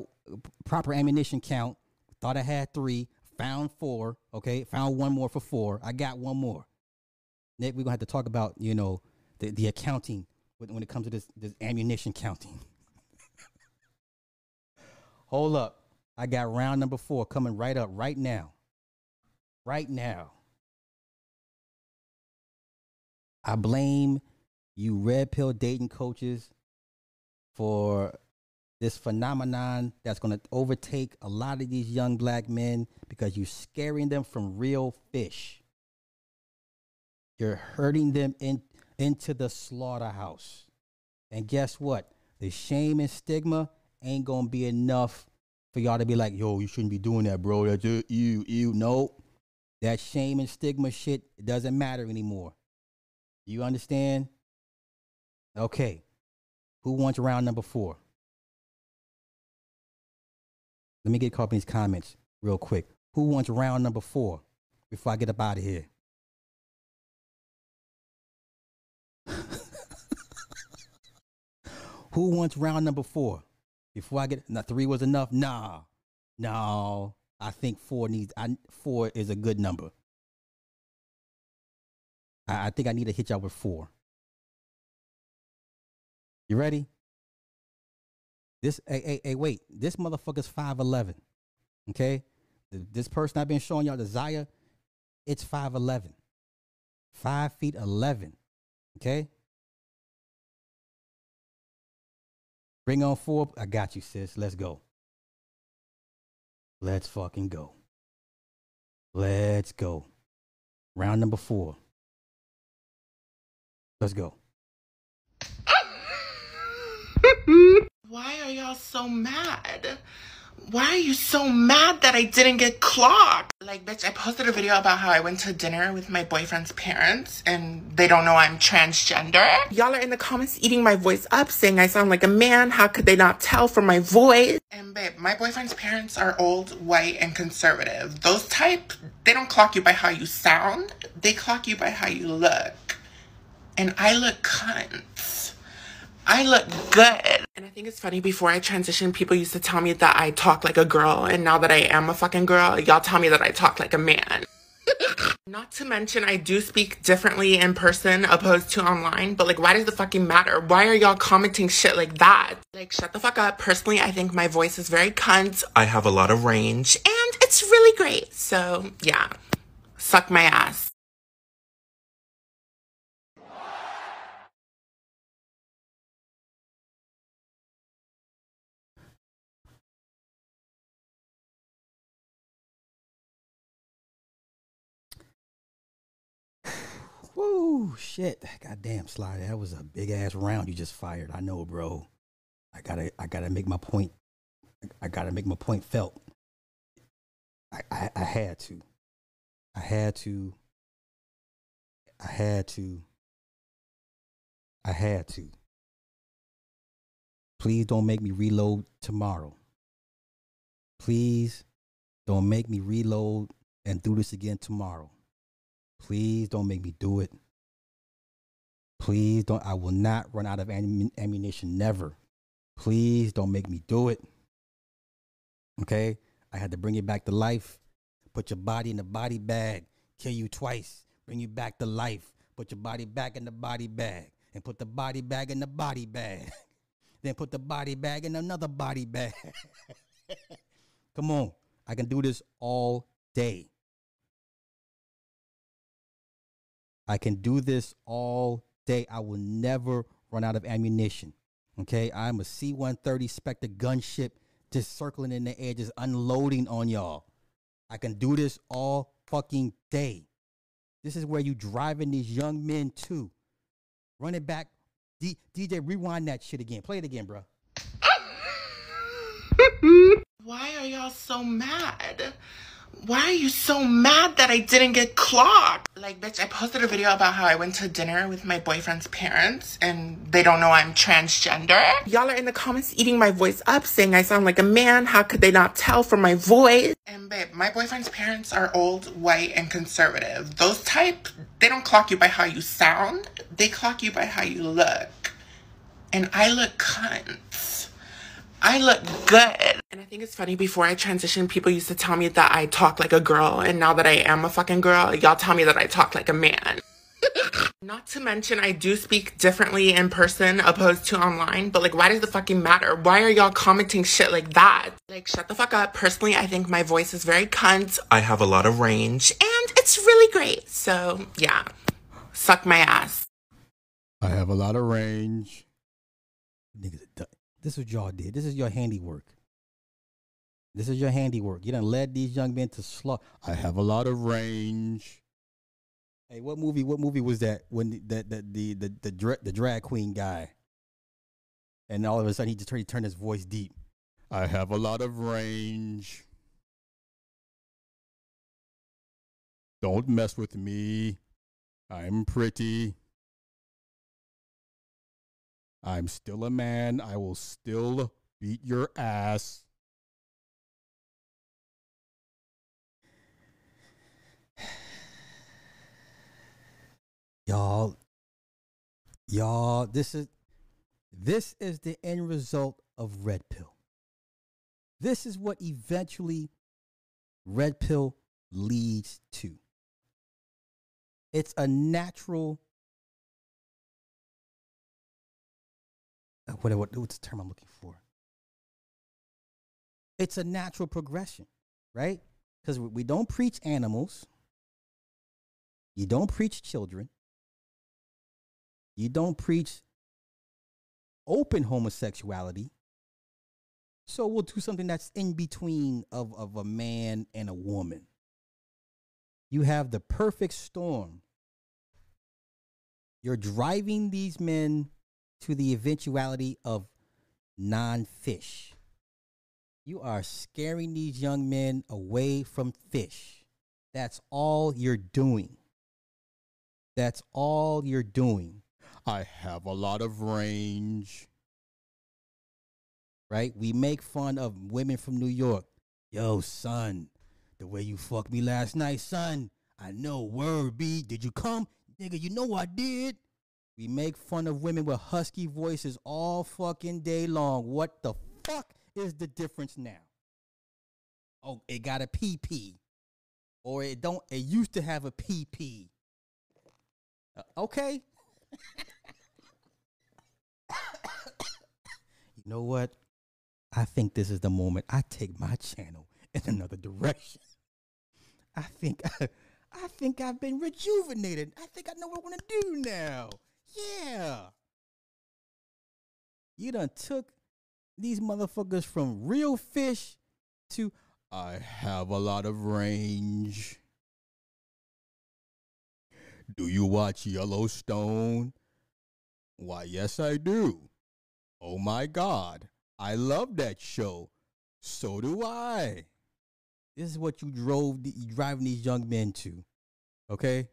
proper ammunition count. Thought I had three, found four, okay, found one more for four. I got one more. Nick, we're gonna have to talk about, you know, the, the accounting when it comes to this, this ammunition counting. Hold up. I got round number four coming right up right now. Right now. I blame you red pill dating coaches for this phenomenon that's going to overtake a lot of these young black men because you're scaring them from real fish. You're hurting them in, into the slaughterhouse. And guess what? The shame and stigma ain't going to be enough for y'all to be like, yo, you shouldn't be doing that, bro. That's uh, you, you. No, that shame and stigma shit doesn't matter anymore. You understand? Okay. Who wants round number four? Let me get these comments real quick. Who wants round number four before I get up out of here? Who wants round number four? Before I get now three was enough? Nah. No. I think four needs I four is a good number. I, I think I need to hit y'all with four. You ready? This hey, hey, hey, wait. This motherfucker's 5'11. Okay? Th- This person I've been showing y'all, Desire, it's 5'11. Five feet 11. Okay? Bring on four. I got you, sis. Let's go. Let's fucking go. Let's go. Round number four. Let's go. Why are y'all so mad? Why are you so mad that I didn't get clocked? Like, bitch, I posted a video about how I went to dinner with my boyfriend's parents and they don't know I'm transgender. Y'all are in the comments eating my voice up, saying I sound like a man. How could they not tell from my voice? And babe, my boyfriend's parents are old, white, and conservative. Those type, they don't clock you by how you sound, they clock you by how you look. And I look cunt. I look good. And I think it's funny, before I transitioned, people used to tell me that I talk like a girl. And now that I am a fucking girl, y'all tell me that I talk like a man. Not to mention, I do speak differently in person opposed to online. But like, why does it fucking matter? Why are y'all commenting shit like that? Like, shut the fuck up. Personally, I think my voice is very cunt. I have a lot of range. And it's really great. So, yeah. Suck my ass. Woo, shit. Goddamn, Sly. That was a big ass round you just fired. I know, bro. I gotta, I gotta make my point. I gotta make my point felt. I, I, I had to. I had to. I had to. I had to. Please don't make me reload tomorrow. Please don't make me reload and do this again tomorrow. Please don't make me do it. Please don't. I will not run out of ammunition. Never. Please don't make me do it. Okay? I had to bring you back to life. Put your body in the body bag. Kill you twice. Bring you back to life. Put your body back in the body bag. And put the body bag in the body bag. then put the body bag in another body bag. Come on. I can do this all day. I can do this all day. I will never run out of ammunition. Okay, I'm a C 130 Spectre gunship just circling in the air, just unloading on y'all. I can do this all fucking day. This is where you driving these young men to. Run it back. D- DJ, rewind that shit again. Play it again, bro. Why are y'all so mad? Why are you so mad that I didn't get clocked? Like, bitch, I posted a video about how I went to dinner with my boyfriend's parents and they don't know I'm transgender. Y'all are in the comments eating my voice up, saying I sound like a man. How could they not tell from my voice? And babe, my boyfriend's parents are old, white, and conservative. Those type, they don't clock you by how you sound. They clock you by how you look. And I look cunt. I look good. And I think it's funny, before I transitioned, people used to tell me that I talk like a girl. And now that I am a fucking girl, y'all tell me that I talk like a man. Not to mention, I do speak differently in person opposed to online, but like, why does it fucking matter? Why are y'all commenting shit like that? Like, shut the fuck up. Personally, I think my voice is very cunt. I have a lot of range, and it's really great. So, yeah, suck my ass. I have a lot of range. Niggas, are du- this is what y'all did. This is your handiwork. This is your handiwork. You done led these young men to slaughter. I have a lot of range. Hey, what movie? What movie was that? When the the the the the, the, dra- the drag queen guy, and all of a sudden he just he turned his voice deep. I have a lot of range. Don't mess with me. I'm pretty. I'm still a man. I will still beat your ass. Y'all, y'all, this is this is the end result of red pill. This is what eventually red pill leads to. It's a natural what, what what's the term I'm looking for? It's a natural progression, right? Because we don't preach animals. You don't preach children. You don't preach open homosexuality. So we'll do something that's in between of, of a man and a woman. You have the perfect storm. You're driving these men to the eventuality of non fish. You are scaring these young men away from fish. That's all you're doing. That's all you're doing. I have a lot of range. Right? We make fun of women from New York. Yo, son, the way you fucked me last night, son. I know, word B. Did you come? Nigga, you know I did. We make fun of women with husky voices all fucking day long. What the fuck is the difference now? Oh, it got a PP. Or it don't it used to have a PP. Uh, okay. you know what? I think this is the moment I take my channel in another direction. I think I think I've been rejuvenated. I think I know what I want to do now. Yeah. You done took these motherfuckers from real fish to I have a lot of range. Do you watch Yellowstone? Why, yes, I do. Oh my God. I love that show. So do I. This is what you drove, the, driving these young men to. Okay?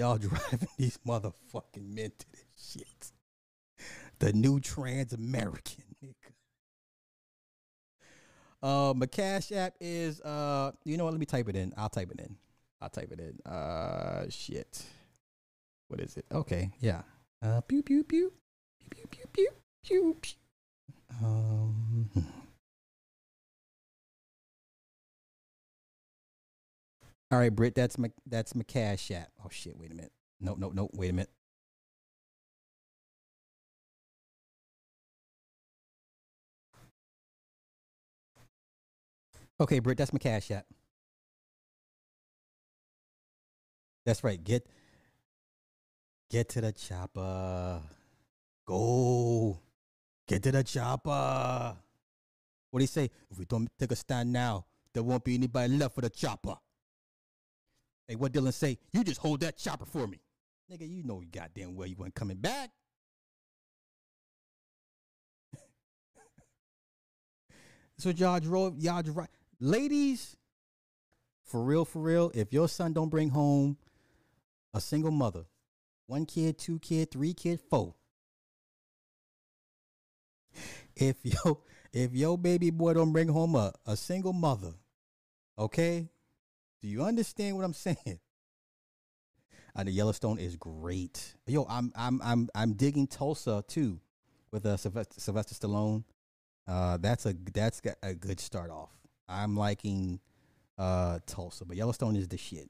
Y'all driving these motherfucking men to this shit. The new trans American, nigga. Uh, my Cash App is, uh, you know what? Let me type it in. I'll type it in. I'll type it in. Uh, shit. What is it? Okay, yeah. Uh, pew pew pew, pew pew pew pew pew. Um. All right, Britt. That's my that's my Cash App. Oh shit! Wait a minute. No, no, no. Wait a minute. Okay, Britt, that's my cash app. That's right. Get get to the chopper. Go. Get to the chopper. What do you say? If we don't take a stand now, there won't be anybody left for the chopper. Hey, what Dylan say? You just hold that chopper for me. Nigga, you know you goddamn well you weren't coming back. so y'all drove, y'all drove. Ladies, for real, for real, if your son don't bring home a single mother, one kid, two kid, three kid, four. If yo if your baby boy don't bring home a, a single mother, okay? Do you understand what I'm saying? Uh, the Yellowstone is great. Yo, I'm I'm I'm I'm digging Tulsa too, with uh, Sylvester, Sylvester Stallone. Uh, that's a that's a good start off. I'm liking uh Tulsa, but Yellowstone is the shit.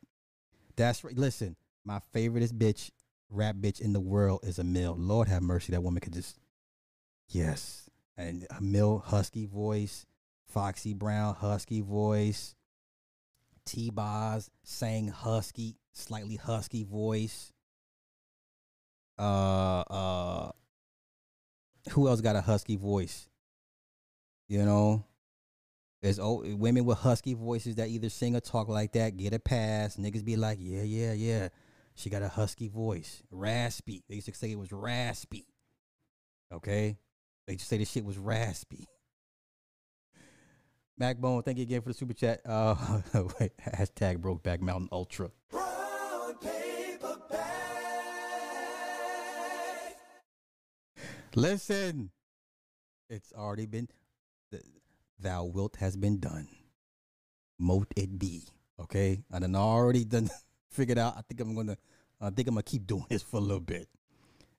That's right. Listen, my favoriteest bitch, rap bitch in the world is a Mill. Lord have mercy, that woman could just yes, and a Mill husky voice, Foxy Brown husky voice, T Boz sang husky, slightly husky voice. Uh, uh, who else got a husky voice? You know, there's old, women with husky voices that either sing or talk like that, get a pass. Niggas be like, yeah, yeah, yeah. She got a husky voice, raspy. They used to say it was raspy. Okay, they just say the shit was raspy. Backbone, thank you again for the super chat. Uh, wait, hashtag Brokeback Mountain Ultra. Listen, it's already been, th- thou wilt has been done. Mote it be. Okay, I done already done figured out. I think I'm gonna, I think I'm gonna keep doing this for a little bit.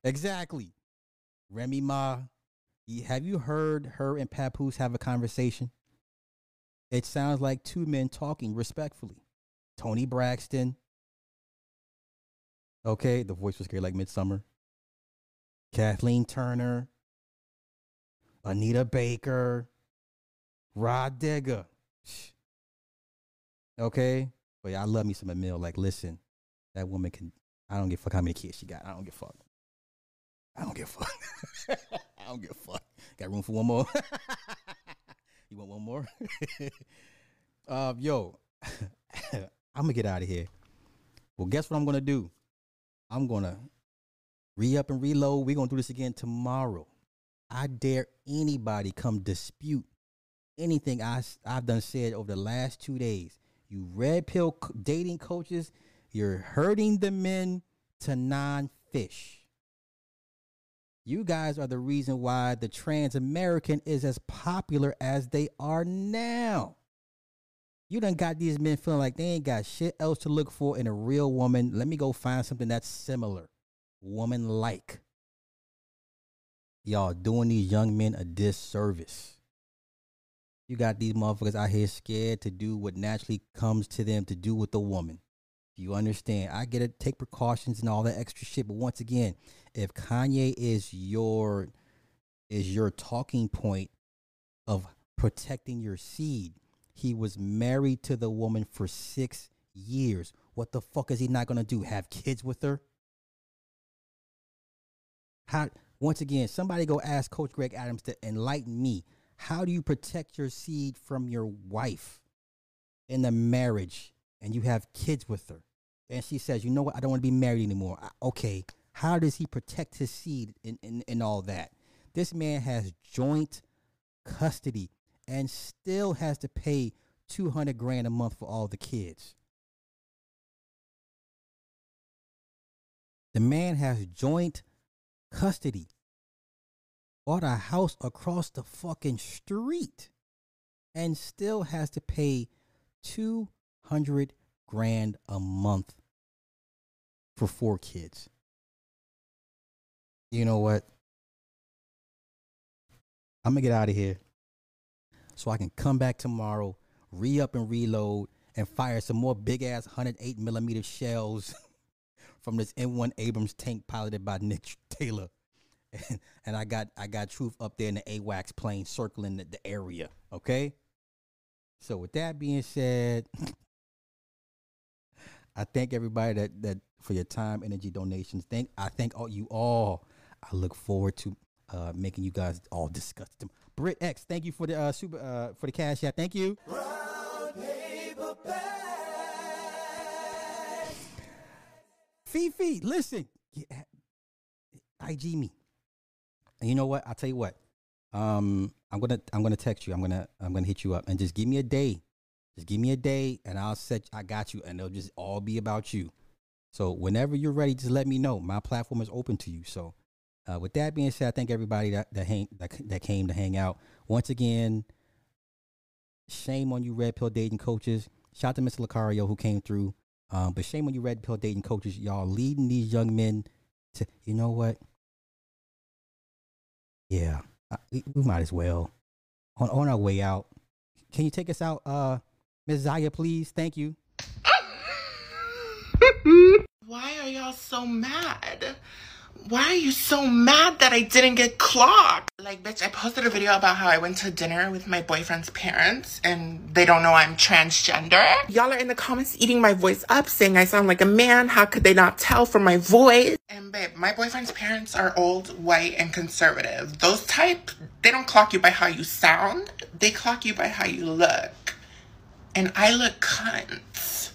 Exactly. Remy Ma, have you heard her and Papoose have a conversation? It sounds like two men talking respectfully. Toni Braxton. Okay, the voice was great like Midsummer. Kathleen Turner. Anita Baker. Rod Digger. Okay? But yeah, I love me some Emil. Like, listen, that woman can I don't give a fuck how many kids she got. I don't give a fuck. I don't give a fuck. I don't give a fuck. Got room for one more? you want one more? uh, yo, I'm gonna get out of here. Well, guess what I'm gonna do? I'm gonna re up and reload. We're gonna do this again tomorrow. I dare anybody come dispute anything I, I've done said over the last two days. You red pill dating coaches, you're hurting the men to non fish. You guys are the reason why the trans American is as popular as they are now. You done got these men feeling like they ain't got shit else to look for in a real woman. Let me go find something that's similar, woman like. Y'all doing these young men a disservice. You got these motherfuckers out here scared to do what naturally comes to them to do with a woman. You understand? I get it, take precautions and all that extra shit. But once again, if Kanye is your is your talking point of protecting your seed, he was married to the woman for six years. What the fuck is he not gonna do? Have kids with her? How once again, somebody go ask Coach Greg Adams to enlighten me. How do you protect your seed from your wife in the marriage and you have kids with her? And she says, you know what, I don't want to be married anymore. I- okay, how does he protect his seed and, in, in all that? This man has joint custody and still has to pay 200 grand a month for all the kids. The man has joint custody. Bought a house across the fucking street and still has to pay 200 grand a month for four kids. You know what? I'm gonna get out of here so I can come back tomorrow, re up and reload, and fire some more big ass 108 millimeter shells from this M1 Abrams tank piloted by Nick Taylor. And, and I got I got truth up there in the AWACS plane circling the, the area. Okay. So with that being said, I thank everybody that that for your time, energy, donations. Thank I thank all you all. I look forward to uh, making you guys all discuss them. Brit X, thank you for the uh, super uh, for the cash. Yeah, thank you. Fifi, listen, yeah, IG me. And you know what? I'll tell you what. Um, I'm gonna I'm gonna text you. I'm gonna I'm gonna hit you up and just give me a day. Just give me a day and I'll set I got you and it'll just all be about you. So whenever you're ready, just let me know. My platform is open to you. So uh, with that being said, I thank everybody that that, hang, that that came to hang out. Once again, shame on you, red pill dating coaches. Shout out to Mr. Lucario who came through. Um, but shame on you, red pill dating coaches. Y'all leading these young men to, you know what? Yeah, uh, we, we might as well. On on our way out, can you take us out, uh, Ms. Zaya, please? Thank you. Why are y'all so mad? Why are you so mad that I didn't get clocked? Like, bitch, I posted a video about how I went to dinner with my boyfriend's parents and they don't know I'm transgender. Y'all are in the comments eating my voice up, saying I sound like a man. How could they not tell from my voice? And babe, my boyfriend's parents are old, white, and conservative. Those type, they don't clock you by how you sound. They clock you by how you look. And I look cunt.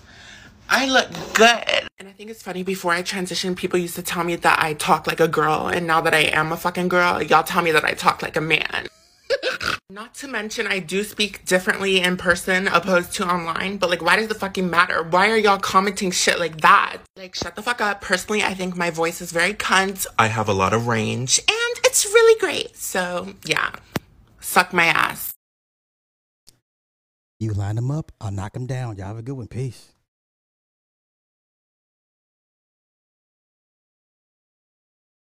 I look good. And I think it's funny, before I transitioned, people used to tell me that I talk like a girl. And now that I am a fucking girl, y'all tell me that I talk like a man. Not to mention, I do speak differently in person opposed to online, but like, why does it fucking matter? Why are y'all commenting shit like that? Like, shut the fuck up. Personally, I think my voice is very cunt. I have a lot of range, and it's really great. So, yeah, suck my ass. You line them up, I'll knock them down. Y'all have a good one. Peace.